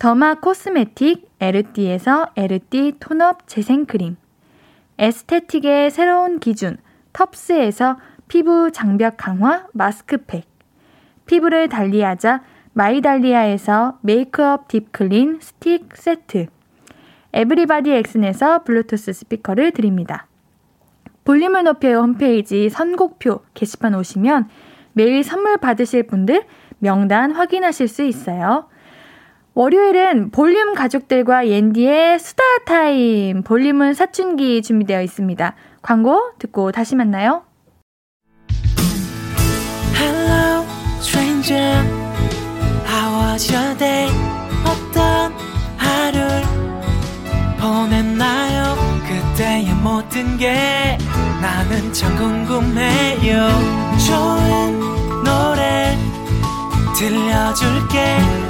더마 코스메틱 에르띠에서 에르띠 톤업 재생크림, 에스테틱의 새로운 기준 텁스에서 피부 장벽 강화 마스크팩, 피부를 달리하자 마이달리아에서 메이크업 딥클린 스틱 세트, 에브리바디 엑슨에서 블루투스 스피커를 드립니다. 볼륨을 높여요 홈페이지 선곡표 게시판 오시면 매일 선물 받으실 분들 명단 확인하실 수 있어요. 월요일은 볼륨 가족들과 옌디의 수다 타임. 볼륨은 사춘기 준비되어 있습니다. 광고 듣고 다시 만나요. Hello, stranger. How was your day? 어떤 하루를 보냈나요? 그때의 모든 게 나는 참 궁금해요. 좋은 노래 들려줄게.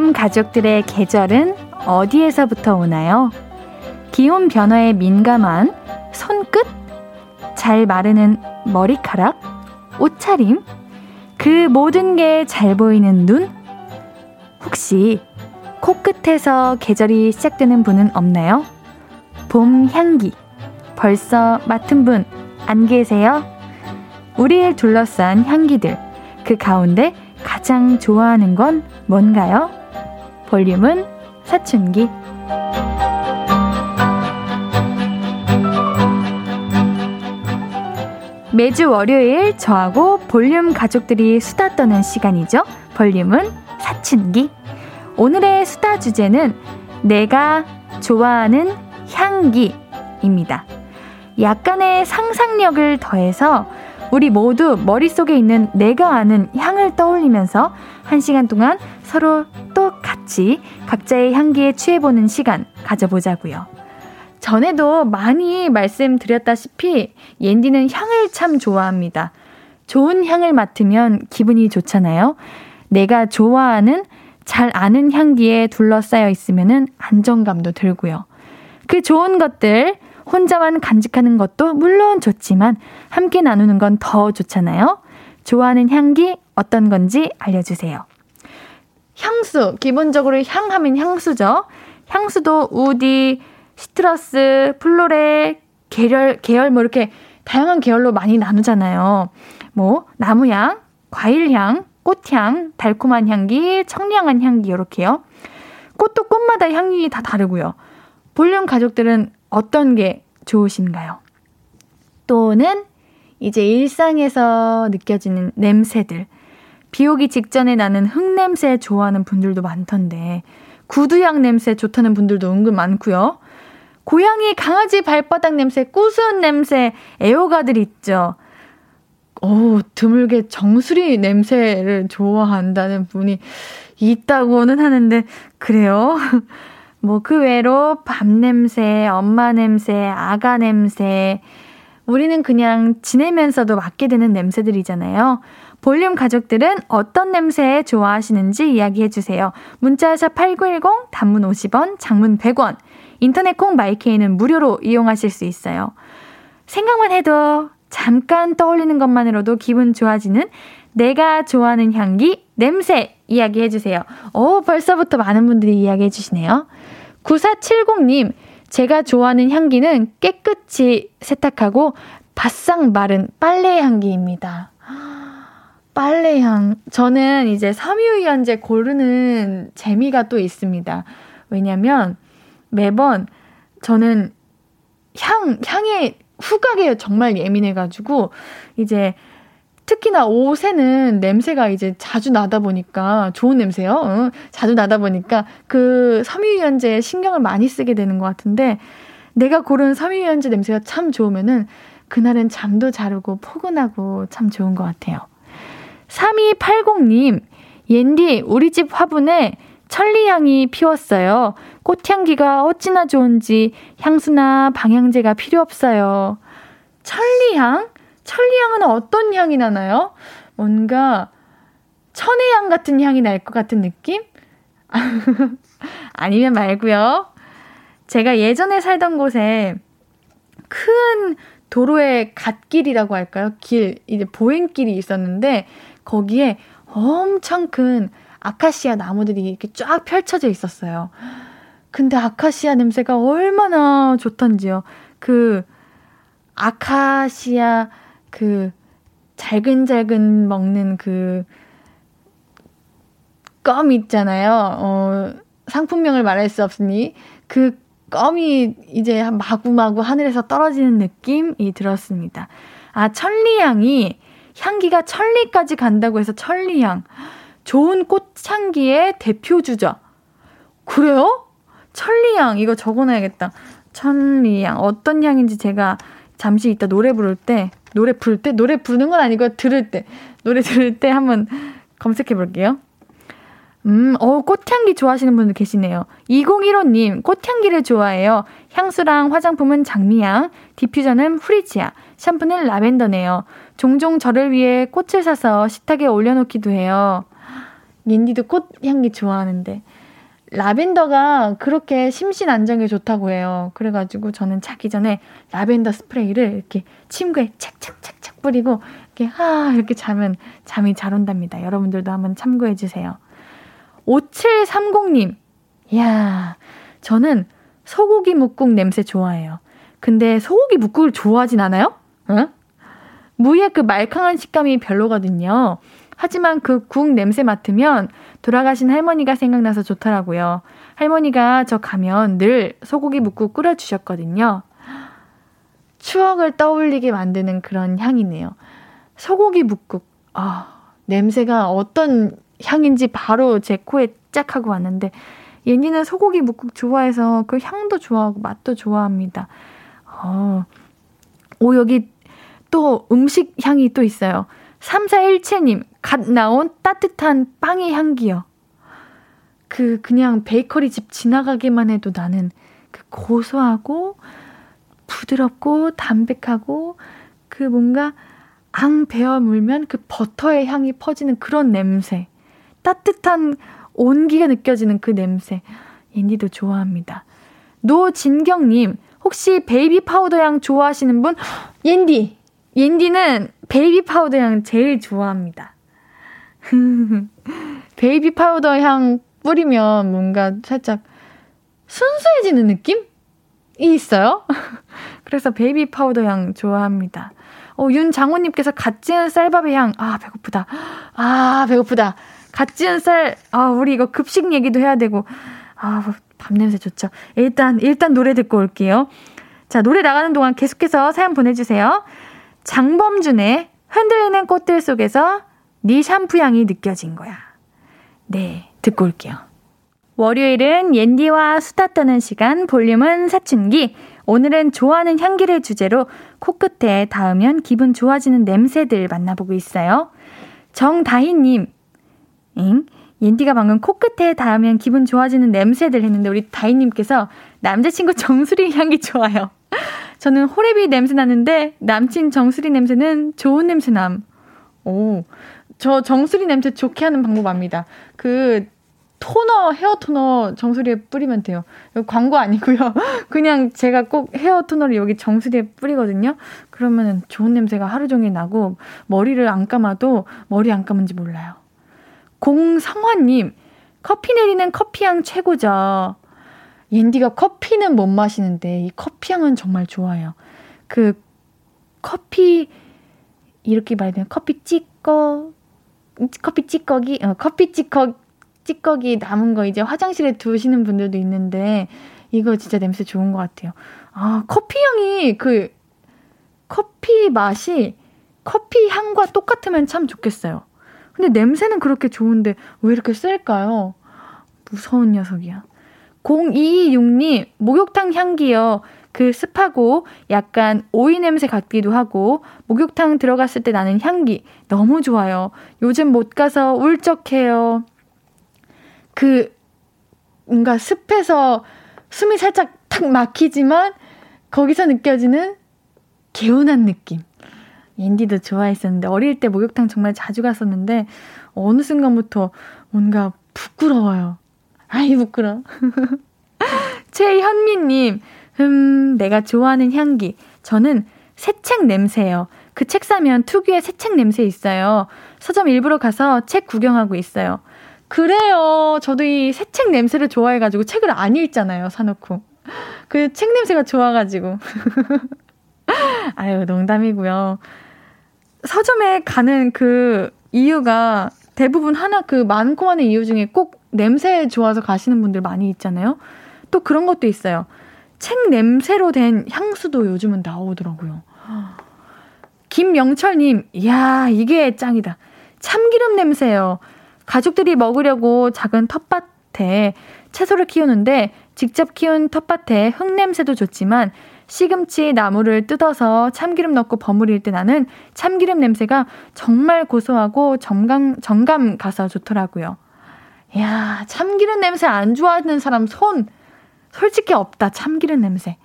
볼륨 가족들의 계절은 어디에서부터 오나요? 기온 변화에 민감한 손끝? 잘 마르는 머리카락? 옷차림? 그 모든 게 잘 보이는 눈? 혹시 코끝에서 계절이 시작되는 분은 없나요? 봄 향기. 벌써 맡은 분 안 계세요? 우리를 둘러싼 향기들. 그 가운데 가장 좋아하는 건 뭔가요? 볼륨은 사춘기. 매주 월요일 저하고 볼륨 가족들이 수다 떠는 시간이죠. 볼륨은 사춘기. 오늘의 수다 주제는 내가 좋아하는 향기입니다. 약간의 상상력을 더해서 우리 모두 머릿속에 있는 내가 아는 향을 떠올리면서 한 시간 동안 서로 또 각자의 향기에 취해보는 시간 가져보자고요. 전에도 많이 말씀드렸다시피 옌디는 향을 참 좋아합니다. 좋은 향을 맡으면 기분이 좋잖아요. 내가 좋아하는 잘 아는 향기에 둘러싸여 있으면 안정감도 들고요. 그 좋은 것들 혼자만 간직하는 것도 물론 좋지만 함께 나누는 건 더 좋잖아요. 좋아하는 향기 어떤 건지 알려주세요. 향수, 기본적으로 향하면 향수죠. 향수도 우디, 시트러스, 플로레, 계열, 계열 뭐 이렇게 다양한 계열로 많이 나누잖아요. 뭐 나무향, 과일향, 꽃향, 달콤한 향기, 청량한 향기 이렇게요. 꽃도 꽃마다 향이 다 다르고요. 볼륨 가족들은 어떤 게 좋으신가요? 또는 이제 일상에서 느껴지는 냄새들. 비 오기 직전에 나는 흙냄새 좋아하는 분들도 많던데, 구두향 냄새 좋다는 분들도 은근 많고요. 고양이, 강아지 발바닥 냄새, 꾸수한 냄새, 애호가들 있죠. 오, 드물게 정수리 냄새를 좋아한다는 분이 있다고는 하는데, 그래요? 뭐 그 외로 밤 냄새, 엄마 냄새, 아가 냄새, 우리는 그냥 지내면서도 맡게 되는 냄새들이잖아요. 볼륨 가족들은 어떤 냄새 좋아하시는지 이야기해 주세요. 문자샵 8910, 단문 50원, 장문 100원, 인터넷 콩 마이케이는 무료로 이용하실 수 있어요. 생각만 해도 잠깐 떠올리는 것만으로도 기분 좋아지는 내가 좋아하는 향기, 냄새 이야기해 주세요. 오, 벌써부터 많은 분들이 이야기해 주시네요. 9470님, 제가 좋아하는 향기는 깨끗이 세탁하고 바싹 마른 빨래 향기입니다. 빨래 향. 저는 이제 섬유유연제 고르는 재미가 또 있습니다. 왜냐면 매번 저는 향, 향에 후각에 정말 예민해가지고 이제 특히나 옷에는 냄새가 이제 자주 나다 보니까 좋은 냄새요. 어, 자주 나다 보니까 그 섬유유연제에 신경을 많이 쓰게 되는 것 같은데 내가 고른 섬유유연제 냄새가 참 좋으면은 그날은 잠도 잘 오고 포근하고 참 좋은 것 같아요. 3280님, 옌디, 우리 집 화분에 천리향이 피웠어요. 꽃향기가 어찌나 좋은지 향수나 방향제가 필요 없어요. 천리향? 천리향은 어떤 향이 나나요? 뭔가 천혜향 같은 향이 날 것 같은 느낌? 아니면 말고요. 제가 예전에 살던 곳에 큰 도로의 갓길이라고 할까요? 길, 이제 보행길이 있었는데 거기에 엄청 큰 아카시아 나무들이 이렇게 쫙 펼쳐져 있었어요. 근데 아카시아 냄새가 얼마나 좋던지요. 그 아카시아 그 잘근잘근 먹는 그 껌 있잖아요. 어, 상품명을 말할 수 없으니 그 껌이 이제 마구마구 하늘에서 떨어지는 느낌이 들었습니다. 아, 천리향이 향기가 천리까지 간다고 해서 천리향. 좋은 꽃향기의 대표주죠. 그래요? 천리향 이거 적어놔야겠다. 천리향 어떤 향인지 제가 잠시 이따 노래 부를 때 노래 부를 때 노래 부르는 건 아니고요 들을 때 노래 들을 때 한번 검색해 볼게요. 음, 어, 꽃향기 좋아하시는 분들 계시네요. 2015님, 꽃향기를 좋아해요. 향수랑 화장품은 장미향, 디퓨저는 후리지아, 샴푸는 라벤더네요. 종종 저를 위해 꽃을 사서 식탁에 올려놓기도 해요. 옌디도 꽃 향기 좋아하는데. 라벤더가 그렇게 심신 안정에 좋다고 해요. 그래가지고 저는 자기 전에 라벤더 스프레이를 이렇게 침구에 착착착착 뿌리고 이렇게 하 이렇게 자면 잠이 잘 온답니다. 여러분들도 한번 참고해 주세요. 5730님. 이야, 저는 소고기 묵국 냄새 좋아해요. 근데 소고기 묵국을 좋아하진 않아요? 응? 무의 그 말캉한 식감이 별로거든요. 하지만 그 국 냄새 맡으면 돌아가신 할머니가 생각나서 좋더라고요. 할머니가 저 가면 늘 소고기 묵국 끓여주셨거든요. 추억을 떠올리게 만드는 그런 향이네요. 소고기 묵국. 아, 냄새가 어떤 향인지 바로 제 코에 짝 하고 왔는데 얘니는 소고기 묵국 좋아해서 그 향도 좋아하고 맛도 좋아합니다. 어. 오 여기 또 음식 향이 또 있어요. 3417님 갓 나온 따뜻한 빵의 향기요. 그 그냥 베이커리 집 지나가기만 해도 나는 그 고소하고 부드럽고 담백하고 그 뭔가 앙 베어 물면 그 버터의 향이 퍼지는 그런 냄새. 따뜻한 온기가 느껴지는 그 냄새. 옌디도 좋아합니다. 노진경님, 혹시 베이비 파우더 향 좋아하시는 분? 옌디! 옌디는 베이비 파우더 향 제일 좋아합니다. 베이비 파우더 향 뿌리면 뭔가 살짝 순수해지는 느낌이 있어요. 그래서 베이비 파우더 향 좋아합니다. 어, 윤장호님께서 갓 지은 쌀밥의 향. 아, 배고프다. 아, 배고프다. 갓 지은 쌀, 아, 우리 이거 급식 얘기도 해야 되고, 아, 밥 냄새 좋죠. 일단, 일단 노래 듣고 올게요. 자, 노래 나가는 동안 계속해서 사연 보내주세요. 장범준의 흔들리는 꽃들 속에서 네 샴푸 향이 느껴진 거야. 네, 듣고 올게요. 월요일은 옌디와 수다 떠는 시간 볼륨은 사춘기. 오늘은 좋아하는 향기를 주제로 코끝에 닿으면 기분 좋아지는 냄새들 만나보고 있어요. 정다희님, 잉? 옌디가 방금 코끝에 닿으면 기분 좋아지는 냄새들 했는데 우리 다희님께서 남자친구 정수리 향기 좋아요. 저는 호레비 냄새 나는데 남친 정수리 냄새는 좋은 냄새 남. 오, 저 정수리 냄새 좋게 하는 방법 압니다. 그 토너, 헤어 토너 정수리에 뿌리면 돼요. 광고 아니고요. 그냥 제가 꼭 헤어 토너를 여기 정수리에 뿌리거든요. 그러면은 좋은 냄새가 하루 종일 나고 머리를 안 감아도 머리 안 감은지 몰라요. 공성화님, 커피 내리는 커피향 최고죠. 옌디가 커피는 못 마시는데 이 커피향은 정말 좋아요. 그 커피 이렇게 말하면 커피 찌꺼 커피 찌꺼기 어, 커피 찌꺼 찌꺼기 남은 거 이제 화장실에 두시는 분들도 있는데 이거 진짜 냄새 좋은 것 같아요. 아 커피 향이 그 커피 맛이 커피 향과 똑같으면 참 좋겠어요. 근데 냄새는 그렇게 좋은데 왜 이렇게 셀까요? 무서운 녀석이야. 0226님, 목욕탕 향기요. 그 습하고 약간 오이 냄새 같기도 하고, 목욕탕 들어갔을 때 나는 향기 너무 좋아요. 요즘 못 가서 울적해요. 그 뭔가 습해서 숨이 살짝 탁 막히지만 거기서 느껴지는 개운한 느낌. 앤디도 좋아했었는데 어릴 때 목욕탕 정말 자주 갔었는데 어느 순간부터 뭔가 부끄러워요. 아이 부끄러. 최현미님, 음, 내가 좋아하는 향기. 저는 새책 냄새예요. 그 책 사면 특유의 새책 냄새 있어요. 서점 일부러 가서 책 구경하고 있어요. 그래요. 저도 이 새책 냄새를 좋아해가지고 책을 안 읽잖아요. 사놓고. 그 책 냄새가 좋아가지고. 아유, 농담이고요. 서점에 가는 그 이유가 대부분 하나 그 많고 많은 이유 중에 꼭 냄새 좋아서 가시는 분들 많이 있잖아요. 또 그런 것도 있어요. 책 냄새로 된 향수도 요즘은 나오더라고요. 김명철님, 이야, 이게 짱이다. 참기름 냄새요. 가족들이 먹으려고 작은 텃밭에 채소를 키우는데 직접 키운 텃밭에 흙냄새도 좋지만 시금치 나무를 뜯어서 참기름 넣고 버무릴 때 나는 참기름 냄새가 정말 고소하고 정감, 정감 가서 좋더라고요. 이야, 참기름 냄새 안 좋아하는 사람 손 솔직히 없다. 참기름 냄새.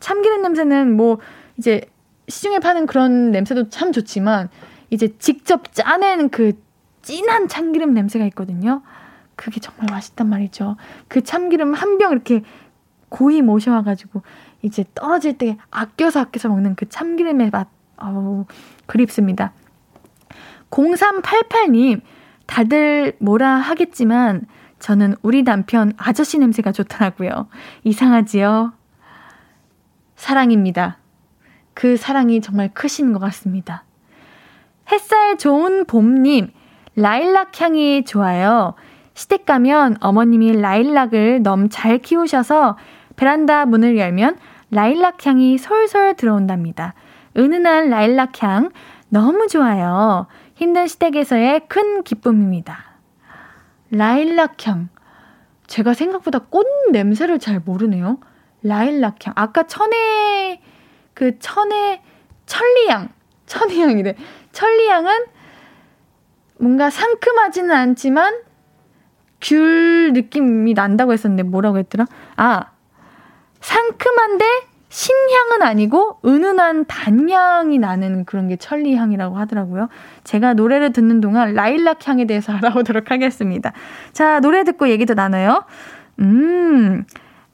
참기름 냄새는 뭐 이제 시중에 파는 그런 냄새도 참 좋지만 이제 직접 짜낸 그 진한 참기름 냄새가 있거든요. 그게 정말 맛있단 말이죠. 그 참기름 한 병 이렇게 고이 모셔와가지고 이제 떨어질 때 아껴서 아껴서 먹는 그 참기름의 맛, 어우, 그립습니다. 0388님, 다들 뭐라 하겠지만, 저는 우리 남편 아저씨 냄새가 좋더라고요. 이상하지요? 사랑입니다. 그 사랑이 정말 크신 것 같습니다. 햇살 좋은 봄님, 라일락 향이 좋아요. 시댁 가면 어머님이 라일락을 너무 잘 키우셔서 베란다 문을 열면 라일락 향이 솔솔 들어온답니다. 은은한 라일락 향 너무 좋아요. 힘든 시댁에서의 큰 기쁨입니다. 라일락 향. 제가 생각보다 꽃 냄새를 잘 모르네요. 라일락 향. 아까 천혜, 그 천혜, 천리향. 천리향이래. 천리향은 뭔가 상큼하지는 않지만 귤 느낌이 난다고 했었는데 뭐라고 했더라? 아, 상큼한데 신향은 아니고 은은한 단향이 나는 그런 게 천리향이라고 하더라고요. 제가 노래를 듣는 동안 라일락 향에 대해서 알아보도록 하겠습니다. 자, 노래 듣고 얘기도 나눠요. 음,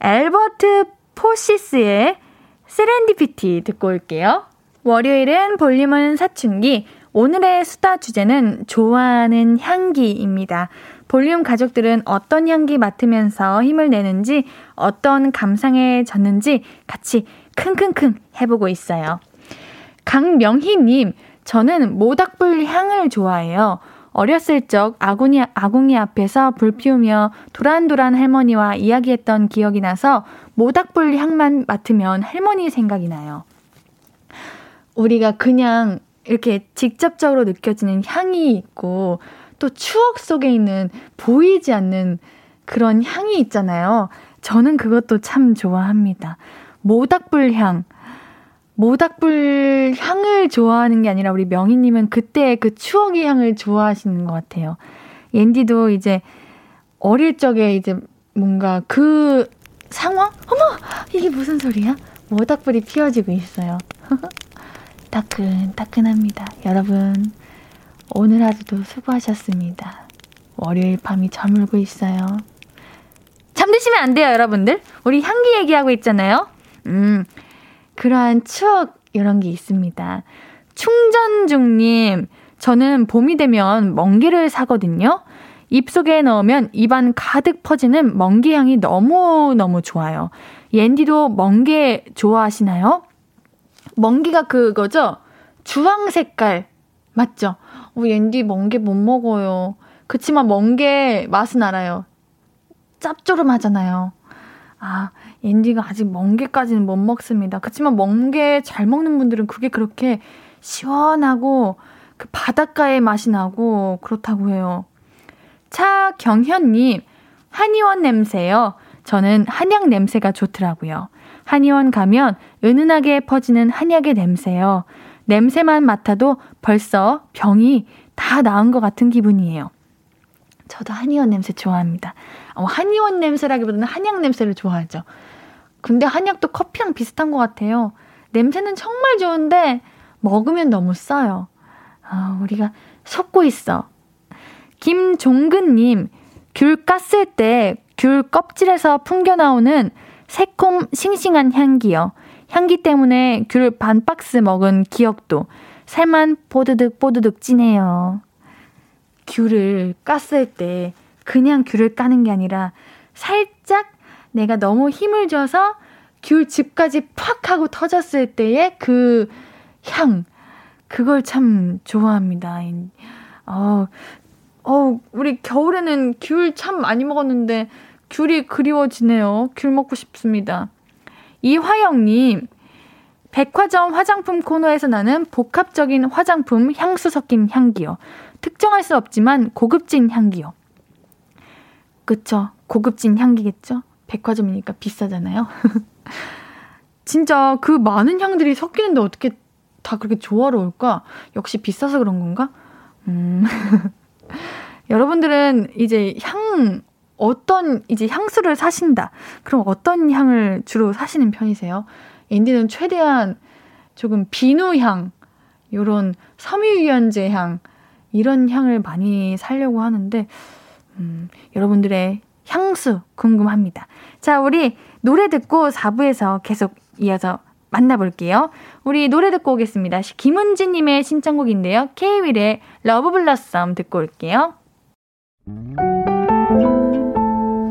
엘버트 포시스의 세렌디피티 듣고 올게요. 월요일은 볼륨은 사춘기. 오늘의 수다 주제는 좋아하는 향기입니다. 볼륨 가족들은 어떤 향기 맡으면서 힘을 내는지, 어떤 감상에 졌는지 같이 킁킁킁 해보고 있어요. 강명희님, 저는 모닥불 향을 좋아해요. 어렸을 적 아궁이, 아궁이 앞에서 불 피우며 도란도란 할머니와 이야기했던 기억이 나서 모닥불 향만 맡으면 할머니 생각이 나요. 우리가 그냥 이렇게 직접적으로 느껴지는 향이 있고 또 추억 속에 있는 보이지 않는 그런 향이 있잖아요. 저는 그것도 참 좋아합니다. 모닥불 향. 모닥불 향을 좋아하는 게 아니라 우리 명희님은 그때 그 추억의 향을 좋아하시는 것 같아요. 옌디도 이제 어릴 적에 이제 뭔가 그 상황? 어머! 이게 무슨 소리야? 모닥불이 피어지고 있어요. 따끈따끈합니다. 여러분, 오늘 하루도 수고하셨습니다. 월요일 밤이 저물고 있어요. 잠드시면 안 돼요, 여러분들. 우리 향기 얘기하고 있잖아요. 음, 그러한 추억, 이런 게 있습니다. 충전 중님, 저는 봄이 되면 멍게를 사거든요. 입속에 넣으면 입안 가득 퍼지는 멍게 향이 너무너무 좋아요. 옌디도 멍게 좋아하시나요? 멍게가 그거죠? 주황 색깔. 맞죠? 어, 옌디 멍게 못 먹어요. 그치만 멍게 맛은 알아요. 짭조름하잖아요. 아, 옌디가 아직 멍게까지는 못 먹습니다. 그치만 멍게 잘 먹는 분들은 그게 그렇게 시원하고 그 바닷가의 맛이 나고 그렇다고 해요. 차경현님, 한의원 냄새요. 저는 한약 냄새가 좋더라고요. 한의원 가면 은은하게 퍼지는 한약의 냄새요. 냄새만 맡아도 벌써 병이 다 나은 것 같은 기분이에요. 저도 한의원 냄새 좋아합니다. 어, 한의원 냄새라기보다는 한약 냄새를 좋아하죠. 근데 한약도 커피랑 비슷한 것 같아요. 냄새는 정말 좋은데 먹으면 너무 써요. 아, 우리가 속고 있어. 김종근님, 귤 깠을 때 귤 껍질에서 풍겨 나오는 새콤 싱싱한 향기요. 향기 때문에 귤 반 박스 먹은 기억도 살만 뽀드득 뽀드득 찌네요. 귤을 깠을 때 그냥 귤을 까는 게 아니라 살짝 내가 너무 힘을 줘서 귤 즙까지 팍 하고 터졌을 때의 그 향. 그걸 참 좋아합니다. 어, 어, 우리 겨울에는 귤 참 많이 먹었는데 귤이 그리워지네요. 귤 먹고 싶습니다. 이화영님, 백화점 화장품 코너에서 나는 복합적인 화장품 향수 섞인 향기요. 특정할 수 없지만 고급진 향기요. 그쵸. 고급진 향기겠죠? 백화점이니까 비싸잖아요. 진짜 그 많은 향들이 섞이는데 어떻게 다 그렇게 조화로울까? 역시 비싸서 그런 건가? 음. 여러분들은 이제 향, 어떤 이제 향수를 사신다. 그럼 어떤 향을 주로 사시는 편이세요? 인디는 최대한 조금 비누향, 요런 섬유유연제 향, 이런 향을 많이 살려고 하는데, 음, 여러분들의 향수 궁금합니다. 자, 우리 노래 듣고 4부에서 계속 이어서 만나볼게요. 우리 노래 듣고 오겠습니다. 김은지님의 신청곡인데요. 케이윌의 Love Blossom 듣고 올게요.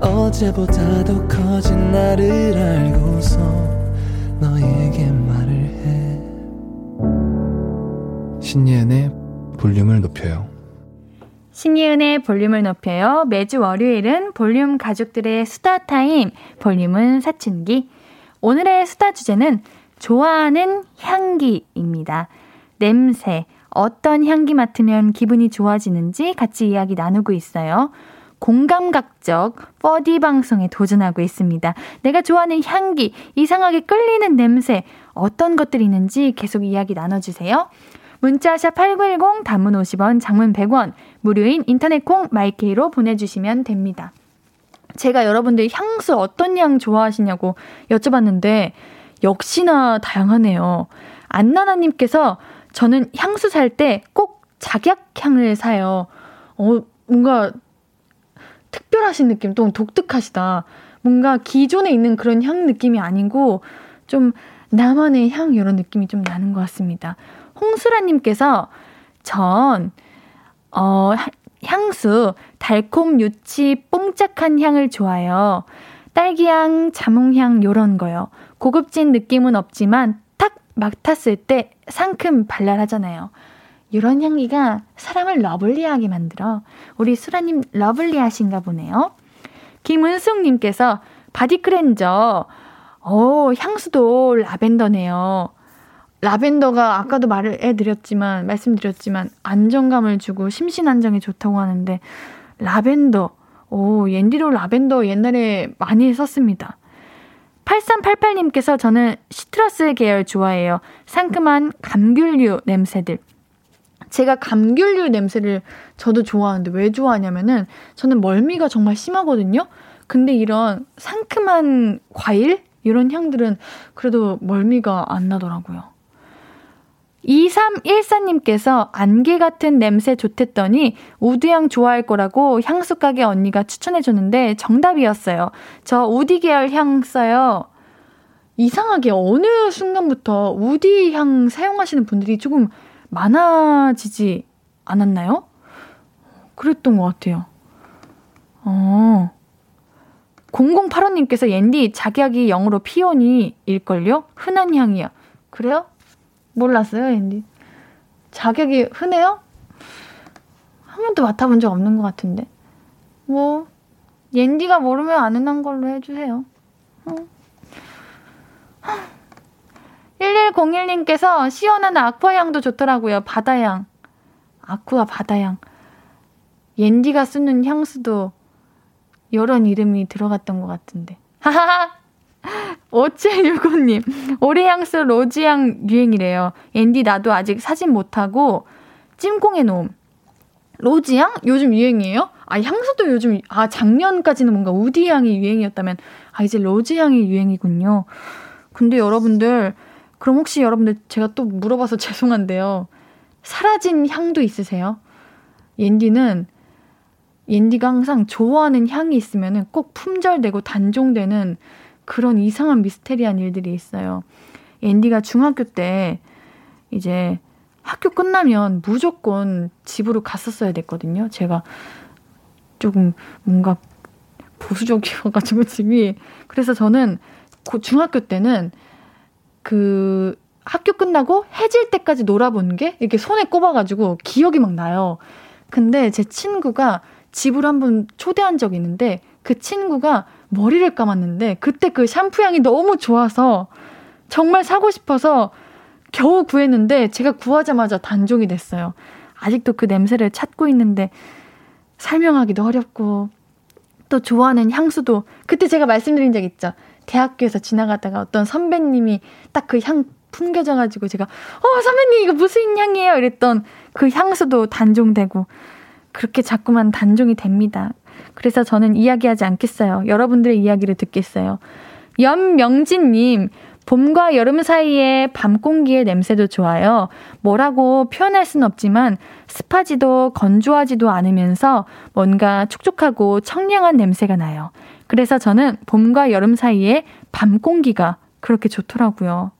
어제보다 더 커진 나를 알고서 너에게 말을 해 신예은의 볼륨을 높여요 신예은의 볼륨을 높여요. 매주 월요일은 볼륨 가족들의 수다 타임, 볼륨은 사춘기. 오늘의 수다 주제는 좋아하는 향기입니다. 냄새, 어떤 향기 맡으면 기분이 좋아지는지 같이 이야기 나누고 있어요. 공감각적 버디 방송에 도전하고 있습니다. 내가 좋아하는 향기, 이상하게 끌리는 냄새, 어떤 것들이 있는지 계속 이야기 나눠주세요. 문자샵 8910 단문 50원, 장문 100원, 무료인 인터넷 콩 마이케이로 보내주시면 됩니다. 제가 여러분들 향수 어떤 향 좋아하시냐고 여쭤봤는데 역시나 다양하네요. 안나나님께서 저는 향수 살 때 꼭 작약향을 사요. 어, 뭔가 특별하신 느낌, 또 독특하시다. 뭔가 기존에 있는 그런 향 느낌이 아니고 좀 나만의 향 이런 느낌이 좀 나는 것 같습니다. 홍수라님께서 전, 어, 향수, 달콤, 유치, 뽕짝한 향을 좋아해요. 딸기향, 자몽향, 요런 거요. 고급진 느낌은 없지만 탁 맡았을 때 상큼 발랄하잖아요. 이런 향기가 사람을 lovely하게 만들어. 우리 수라님 lovely하신가 보네요. 김은숙님께서 바디 클렌저, 어, 향수도 라벤더네요. 라벤더가 아까도 말을 해드렸지만, 말씀드렸지만, 안정감을 주고 심신안정에 좋다고 하는데, 라벤더, 오, 옌디로 라벤더 옛날에 많이 썼습니다. 8388님께서 저는 시트러스 계열 좋아해요. 상큼한 감귤류 냄새들. 제가 감귤류 냄새를 저도 좋아하는데 왜 좋아하냐면은 저는 멀미가 정말 심하거든요. 근데 이런 상큼한 과일 이런 향들은 그래도 멀미가 안 나더라고요. 2314님께서 안개 같은 냄새 좋댔더니 우드향 좋아할 거라고 향수 가게 언니가 추천해줬는데 정답이었어요. 저 우디 계열 향 써요. 이상하게 어느 순간부터 우디 향 사용하시는 분들이 조금 많아지지 않았나요? 그랬던 것 같아요. 어. 0085님께서 옌디 자기약이 영어로 피오니일걸요? 흔한 향이야. 그래요? 몰랐어요, 앤디. 자격이 흔해요? 한 번도 맡아본 적 없는 것 같은데. 뭐, 옌디가 모르면 아는 한 걸로 해주세요. 1101님께서 시원한 아쿠아향도 좋더라고요. 바다향. 아쿠아 바다향. 옌디가 쓰는 향수도 여러 이름이 들어갔던 것 같은데. 하하하! 5765님, 올해 향수 로즈향 유행이래요. 앤디 나도 아직 사진 못하고 찜꽁에 놓음. 로즈향? 요즘 유행이에요? 아, 향수도 요즘, 아, 작년까지는 뭔가 우디향이 유행이었다면, 아, 이제 로즈향이 유행이군요. 근데 여러분들, 그럼 혹시 여러분들 제가 또 물어봐서 죄송한데요. 사라진 향도 있으세요? 옌디는 옌디가 항상 좋아하는 향이 있으면은 꼭 품절되고 단종되는 그런 이상한 미스테리한 일들이 있어요. 앤디가 중학교 때 이제 학교 끝나면 무조건 집으로 갔었어야 됐거든요. 제가 조금 뭔가 보수적이어가지고 집이. 그래서 저는 중학교 때는 그 학교 끝나고 해질 때까지 놀아본 게 이렇게 손에 꼽아가지고 기억이 막 나요. 근데 제 친구가 집으로 한 번 초대한 적이 있는데 그 친구가 머리를 감았는데 그때 그 샴푸 향이 너무 좋아서 정말 사고 싶어서 겨우 구했는데 제가 구하자마자 단종이 됐어요. 아직도 그 냄새를 찾고 있는데 설명하기도 어렵고 또 좋아하는 향수도 그때 제가 말씀드린 적 있죠. 대학교에서 지나가다가 어떤 선배님이 딱 그 향 풍겨져가지고 제가 어 선배님 이거 무슨 향이에요 이랬던 그 향수도 단종되고 그렇게 자꾸만 단종이 됩니다. 그래서 저는 이야기하지 않겠어요. 여러분들의 이야기를 듣겠어요. 연명진님, 봄과 여름 사이에 밤 공기의 냄새도 좋아요. 뭐라고 표현할 수는 없지만 습하지도 건조하지도 않으면서 뭔가 촉촉하고 청량한 냄새가 나요. 그래서 저는 봄과 여름 사이에 밤 공기가 그렇게 좋더라고요.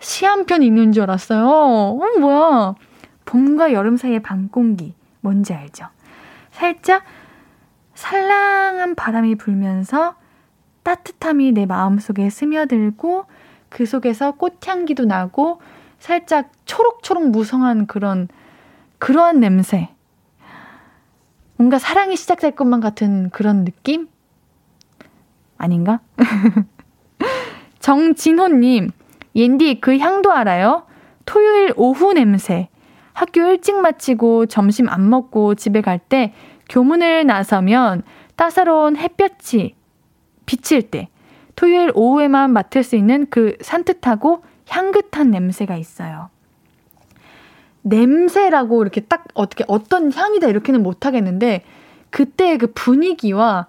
시 한편 있는 줄 알았어요. 어, 뭐야. 봄과 여름 사이의 밤 공기. 뭔지 알죠? 살짝 살랑한 바람이 불면서 따뜻함이 내 마음속에 스며들고 그 속에서 꽃향기도 나고 살짝 초록초록 무성한 그런 그러한 냄새. 뭔가 사랑이 시작될 것만 같은 그런 느낌? 아닌가? 정진호님, 옌디 그 향도 알아요? 토요일 오후 냄새. 학교 일찍 마치고 점심 안 먹고 집에 갈 때 교문을 나서면 따사로운 햇볕이 비칠 때 토요일 오후에만 맡을 수 있는 그 산뜻하고 향긋한 냄새가 있어요. 냄새라고 이렇게 딱 어떻게 어떤 향이다 이렇게는 못 하겠는데 그때의 그 분위기와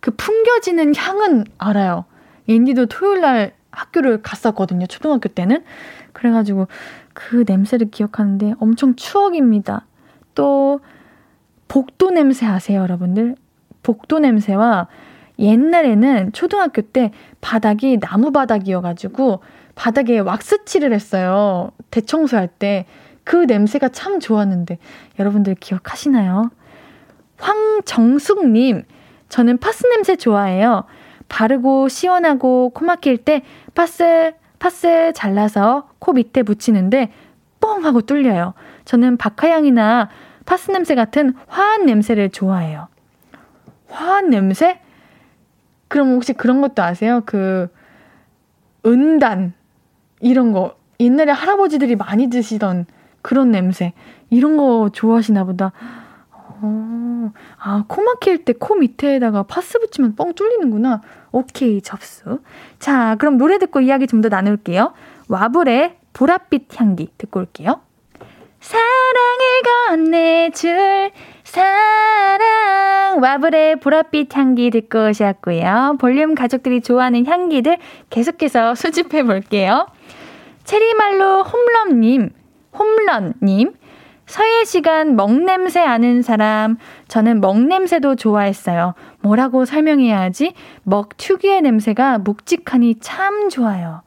그 풍겨지는 향은 알아요. 앤디도 토요일 날 학교를 갔었거든요. 초등학교 때는. 그래가지고 그 냄새를 기억하는데 엄청 추억입니다. 또 복도 냄새 아세요, 여러분들? 복도 냄새와 옛날에는 초등학교 때 바닥이 나무 바닥이어가지고 바닥에 왁스칠을 했어요. 대청소할 때. 그 냄새가 참 좋았는데 여러분들 기억하시나요? 황정숙님, 저는 파스 냄새 좋아해요. 바르고 시원하고 코 막힐 때 파스, 파스 잘라서 코 밑에 붙이는데 뻥 하고 뚫려요. 저는 박하향이나 파스 냄새 같은 화한 냄새를 좋아해요. 화한 냄새? 그럼 혹시 그런 것도 아세요? 그, 은단. 이런 거. 옛날에 할아버지들이 많이 드시던 그런 냄새. 이런 거 좋아하시나 보다. 어, 아, 코 막힐 때 코 밑에다가 파스 붙이면 뻥 뚫리는구나. 오케이, 접수. 자, 그럼 노래 듣고 이야기 좀 더 나눌게요. 와불의 보랏빛 향기 듣고 올게요. 사랑을 건네줄 사랑 와블의 보랏빛 향기 듣고 오셨고요. 볼륨 가족들이 좋아하는 향기들 계속해서 수집해 볼게요. 체리말로 홈런님, 홈런님, 서예 시간 먹냄새 아는 사람, 저는 먹냄새도 좋아했어요. 뭐라고 설명해야 하지? 먹 특유의 냄새가 묵직하니 참 좋아요.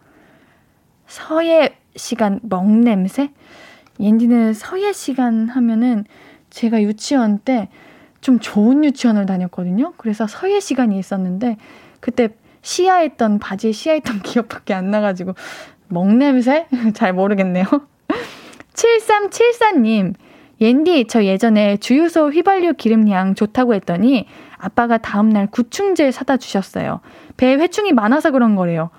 서예 시간 먹냄새? 옌디는 서예 시간 하면은 제가 유치원 때 좀 좋은 유치원을 다녔거든요. 그래서 서예 시간이 있었는데 그때 시야했던 바지에 시야했던 기억밖에 안 나가지고 먹냄새? 잘 모르겠네요. 7374님 옌디, 저 예전에 주유소 휘발유 기름량 좋다고 했더니 아빠가 다음날 구충제 사다 주셨어요. 배에 회충이 많아서 그런 거래요.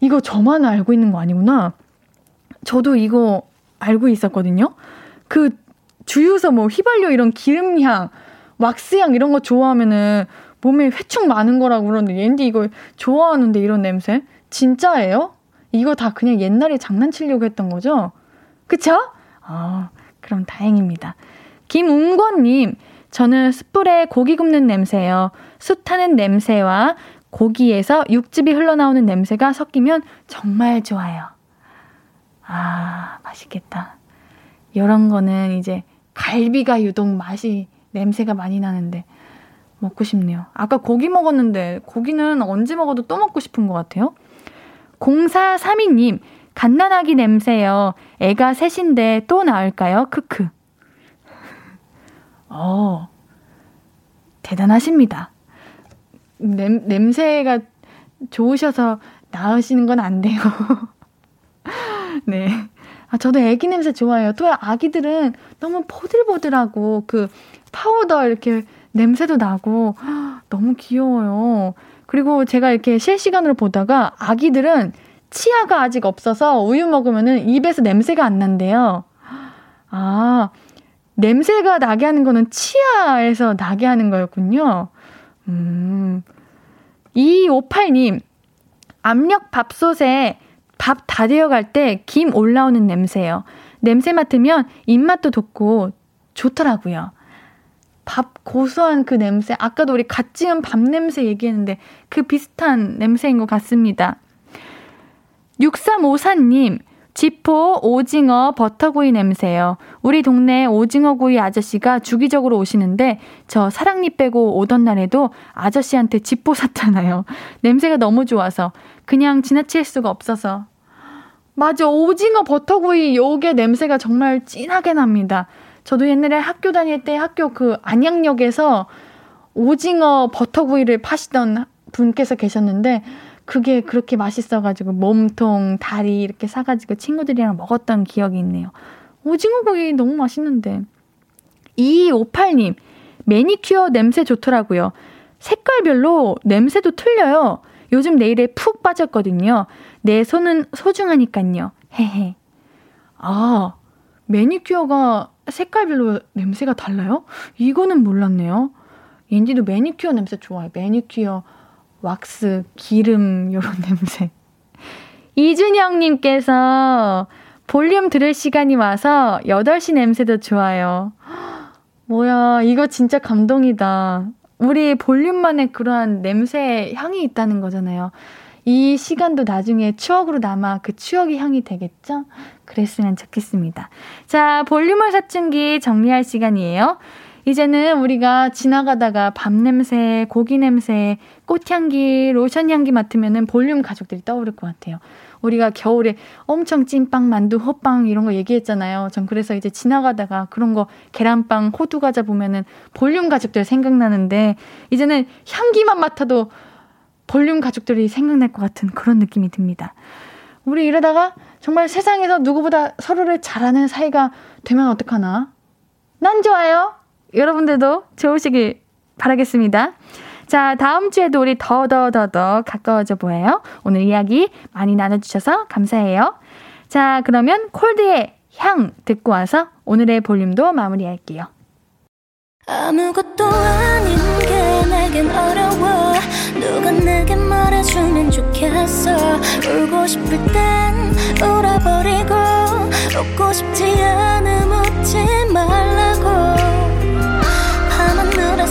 이거 저만 알고 있는 거 아니구나. 저도 이거 알고 있었거든요. 그 주유소 뭐 휘발유 이런 기름향, 왁스향 이런 거 좋아하면은 몸에 회충 많은 거라고 그러는데 옌디 이거 좋아하는데 이런 냄새? 진짜예요? 이거 다 그냥 옛날에 장난치려고 했던 거죠? 그쵸? 아, 그럼 다행입니다. 김웅권님, 저는 숯불에 고기 굽는 냄새요. 숯 타는 냄새와 고기에서 육즙이 흘러나오는 냄새가 섞이면 정말 좋아요. 아, 맛있겠다. 이런 거는 이제 갈비가 유독 맛이, 냄새가 많이 나는데 먹고 싶네요. 아까 고기 먹었는데 고기는 언제 먹어도 또 먹고 싶은 것 같아요. 0432님, 갓난아기 냄새요. 애가 셋인데 또 낳을까요? 크크. 어, 대단하십니다. 냄, 냄새가 좋으셔서 낳으시는 건 안 돼요. 네. 아, 저도 애기 냄새 좋아해요. 또 아기들은 너무 포들포들하고 그 파우더 이렇게 냄새도 나고 너무 귀여워요. 그리고 제가 이렇게 실시간으로 보다가 아기들은 치아가 아직 없어서 우유 먹으면은 입에서 냄새가 안 난대요. 아, 냄새가 나게 하는 거는 치아에서 나게 하는 거였군요. 음. 2258님, 압력 밥솥에 밥 다 되어갈 때 김 올라오는 냄새요. 냄새 맡으면 입맛도 돋고 좋더라고요. 밥 고소한 그 냄새, 아까도 우리 갓 지은 밥 냄새 얘기했는데 그 비슷한 냄새인 것 같습니다. 6354님, 지포 오징어 버터구이 냄새요. 우리 동네 오징어 구이 아저씨가 주기적으로 오시는데 저 사랑니 빼고 오던 날에도 아저씨한테 지포 샀잖아요. 냄새가 너무 좋아서 그냥 지나칠 수가 없어서. 맞아, 오징어 버터구이 요게 냄새가 정말 진하게 납니다. 저도 옛날에 학교 다닐 때 학교 그 안양역에서 오징어 버터구이를 파시던 분께서 계셨는데 그게 그렇게 맛있어가지고 몸통, 다리 이렇게 사가지고 친구들이랑 먹었던 기억이 있네요. 오징어구이 너무 맛있는데. 2258님, 매니큐어 냄새 좋더라고요. 색깔별로 냄새도 틀려요. 요즘 네일에 푹 빠졌거든요. 내 손은 소중하니깐요. 헤헤. 아, 매니큐어가 색깔별로 냄새가 달라요? 이거는 몰랐네요. 옌디도 매니큐어 냄새 좋아해. 매니큐어 왁스, 기름, 요런 냄새. 이준영님께서 볼륨 들을 시간이 와서 8시 냄새도 좋아요. 뭐야, 이거 진짜 감동이다. 우리 볼륨만의 그러한 냄새 향이 있다는 거잖아요. 이 시간도 나중에 추억으로 남아 그 추억의 향이 되겠죠? 그랬으면 좋겠습니다. 자, 볼륨을 사춘기 정리할 시간이에요. 이제는 우리가 지나가다가 밥 냄새, 고기 냄새, 꽃향기, 로션 향기 맡으면은 볼륨 가족들이 떠오를 것 같아요. 우리가 겨울에 엄청 찐빵, 만두, 호빵 이런 거 얘기했잖아요. 전 그래서 이제 지나가다가 그런 거 계란빵, 호두 과자 보면은 볼륨 가족들 생각나는데 이제는 향기만 맡아도 볼륨 가족들이 생각날 것 같은 그런 느낌이 듭니다. 우리 이러다가 정말 세상에서 누구보다 서로를 잘하는 사이가 되면 어떡하나? 난 좋아요. 여러분들도 좋으시길 바라겠습니다. 자, 다음 주에도 우리 더, 더, 더, 더 가까워져 보여요. 오늘 이야기 많이 나눠주셔서 감사해요. 자, 그러면 콜드의 향 듣고 와서 오늘의 볼륨도 마무리할게요. 아무것도 아닌 게 내겐 어려워 누가 내게 말해주면 좋겠어 울고 싶을 땐 울어버리고 웃고 싶지 않음 웃지 말라고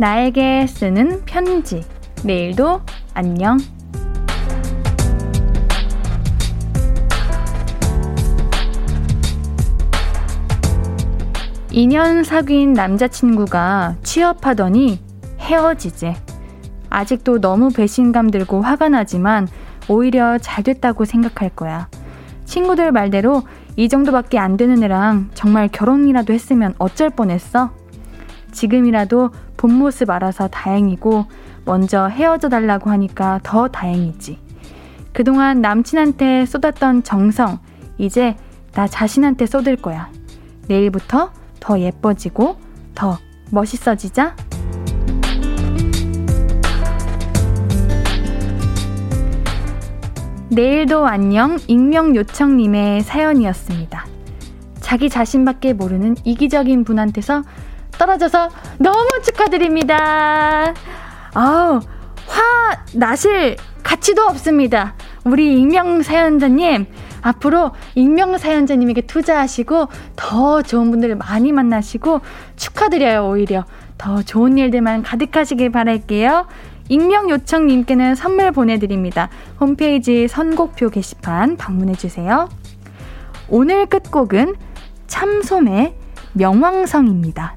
나에게 쓰는 편지. 내일도 안녕. 2년 사귄 남자친구가 취업하더니 헤어지재. 아직도 너무 배신감 들고 화가 나지만 오히려 잘 됐다고 생각할 거야. 친구들 말대로 이 정도밖에 안 되는 애랑 정말 결혼이라도 했으면 어쩔 뻔했어? 지금이라도 본 모습 알아서 다행이고 먼저 헤어져 달라고 하니까 더 다행이지. 그동안 남친한테 쏟았던 정성, 이제 나 자신한테 쏟을 거야. 내일부터 더 예뻐지고 더 멋있어지자. 내일도 안녕 익명 요청님의 사연이었습니다. 자기 자신밖에 모르는 이기적인 분한테서 떨어져서 너무 축하드립니다. 아우, 화 나실 가치도 없습니다. 우리 익명 사연자님, 앞으로 익명 사연자님에게 투자하시고 더 좋은 분들을 많이 만나시고 축하드려요, 오히려. 더 좋은 일들만 가득하시길 바랄게요. 익명 요청님께는 선물 보내드립니다. 홈페이지 선곡표 게시판 방문해주세요. 오늘 끝곡은 참솜의 명왕성입니다.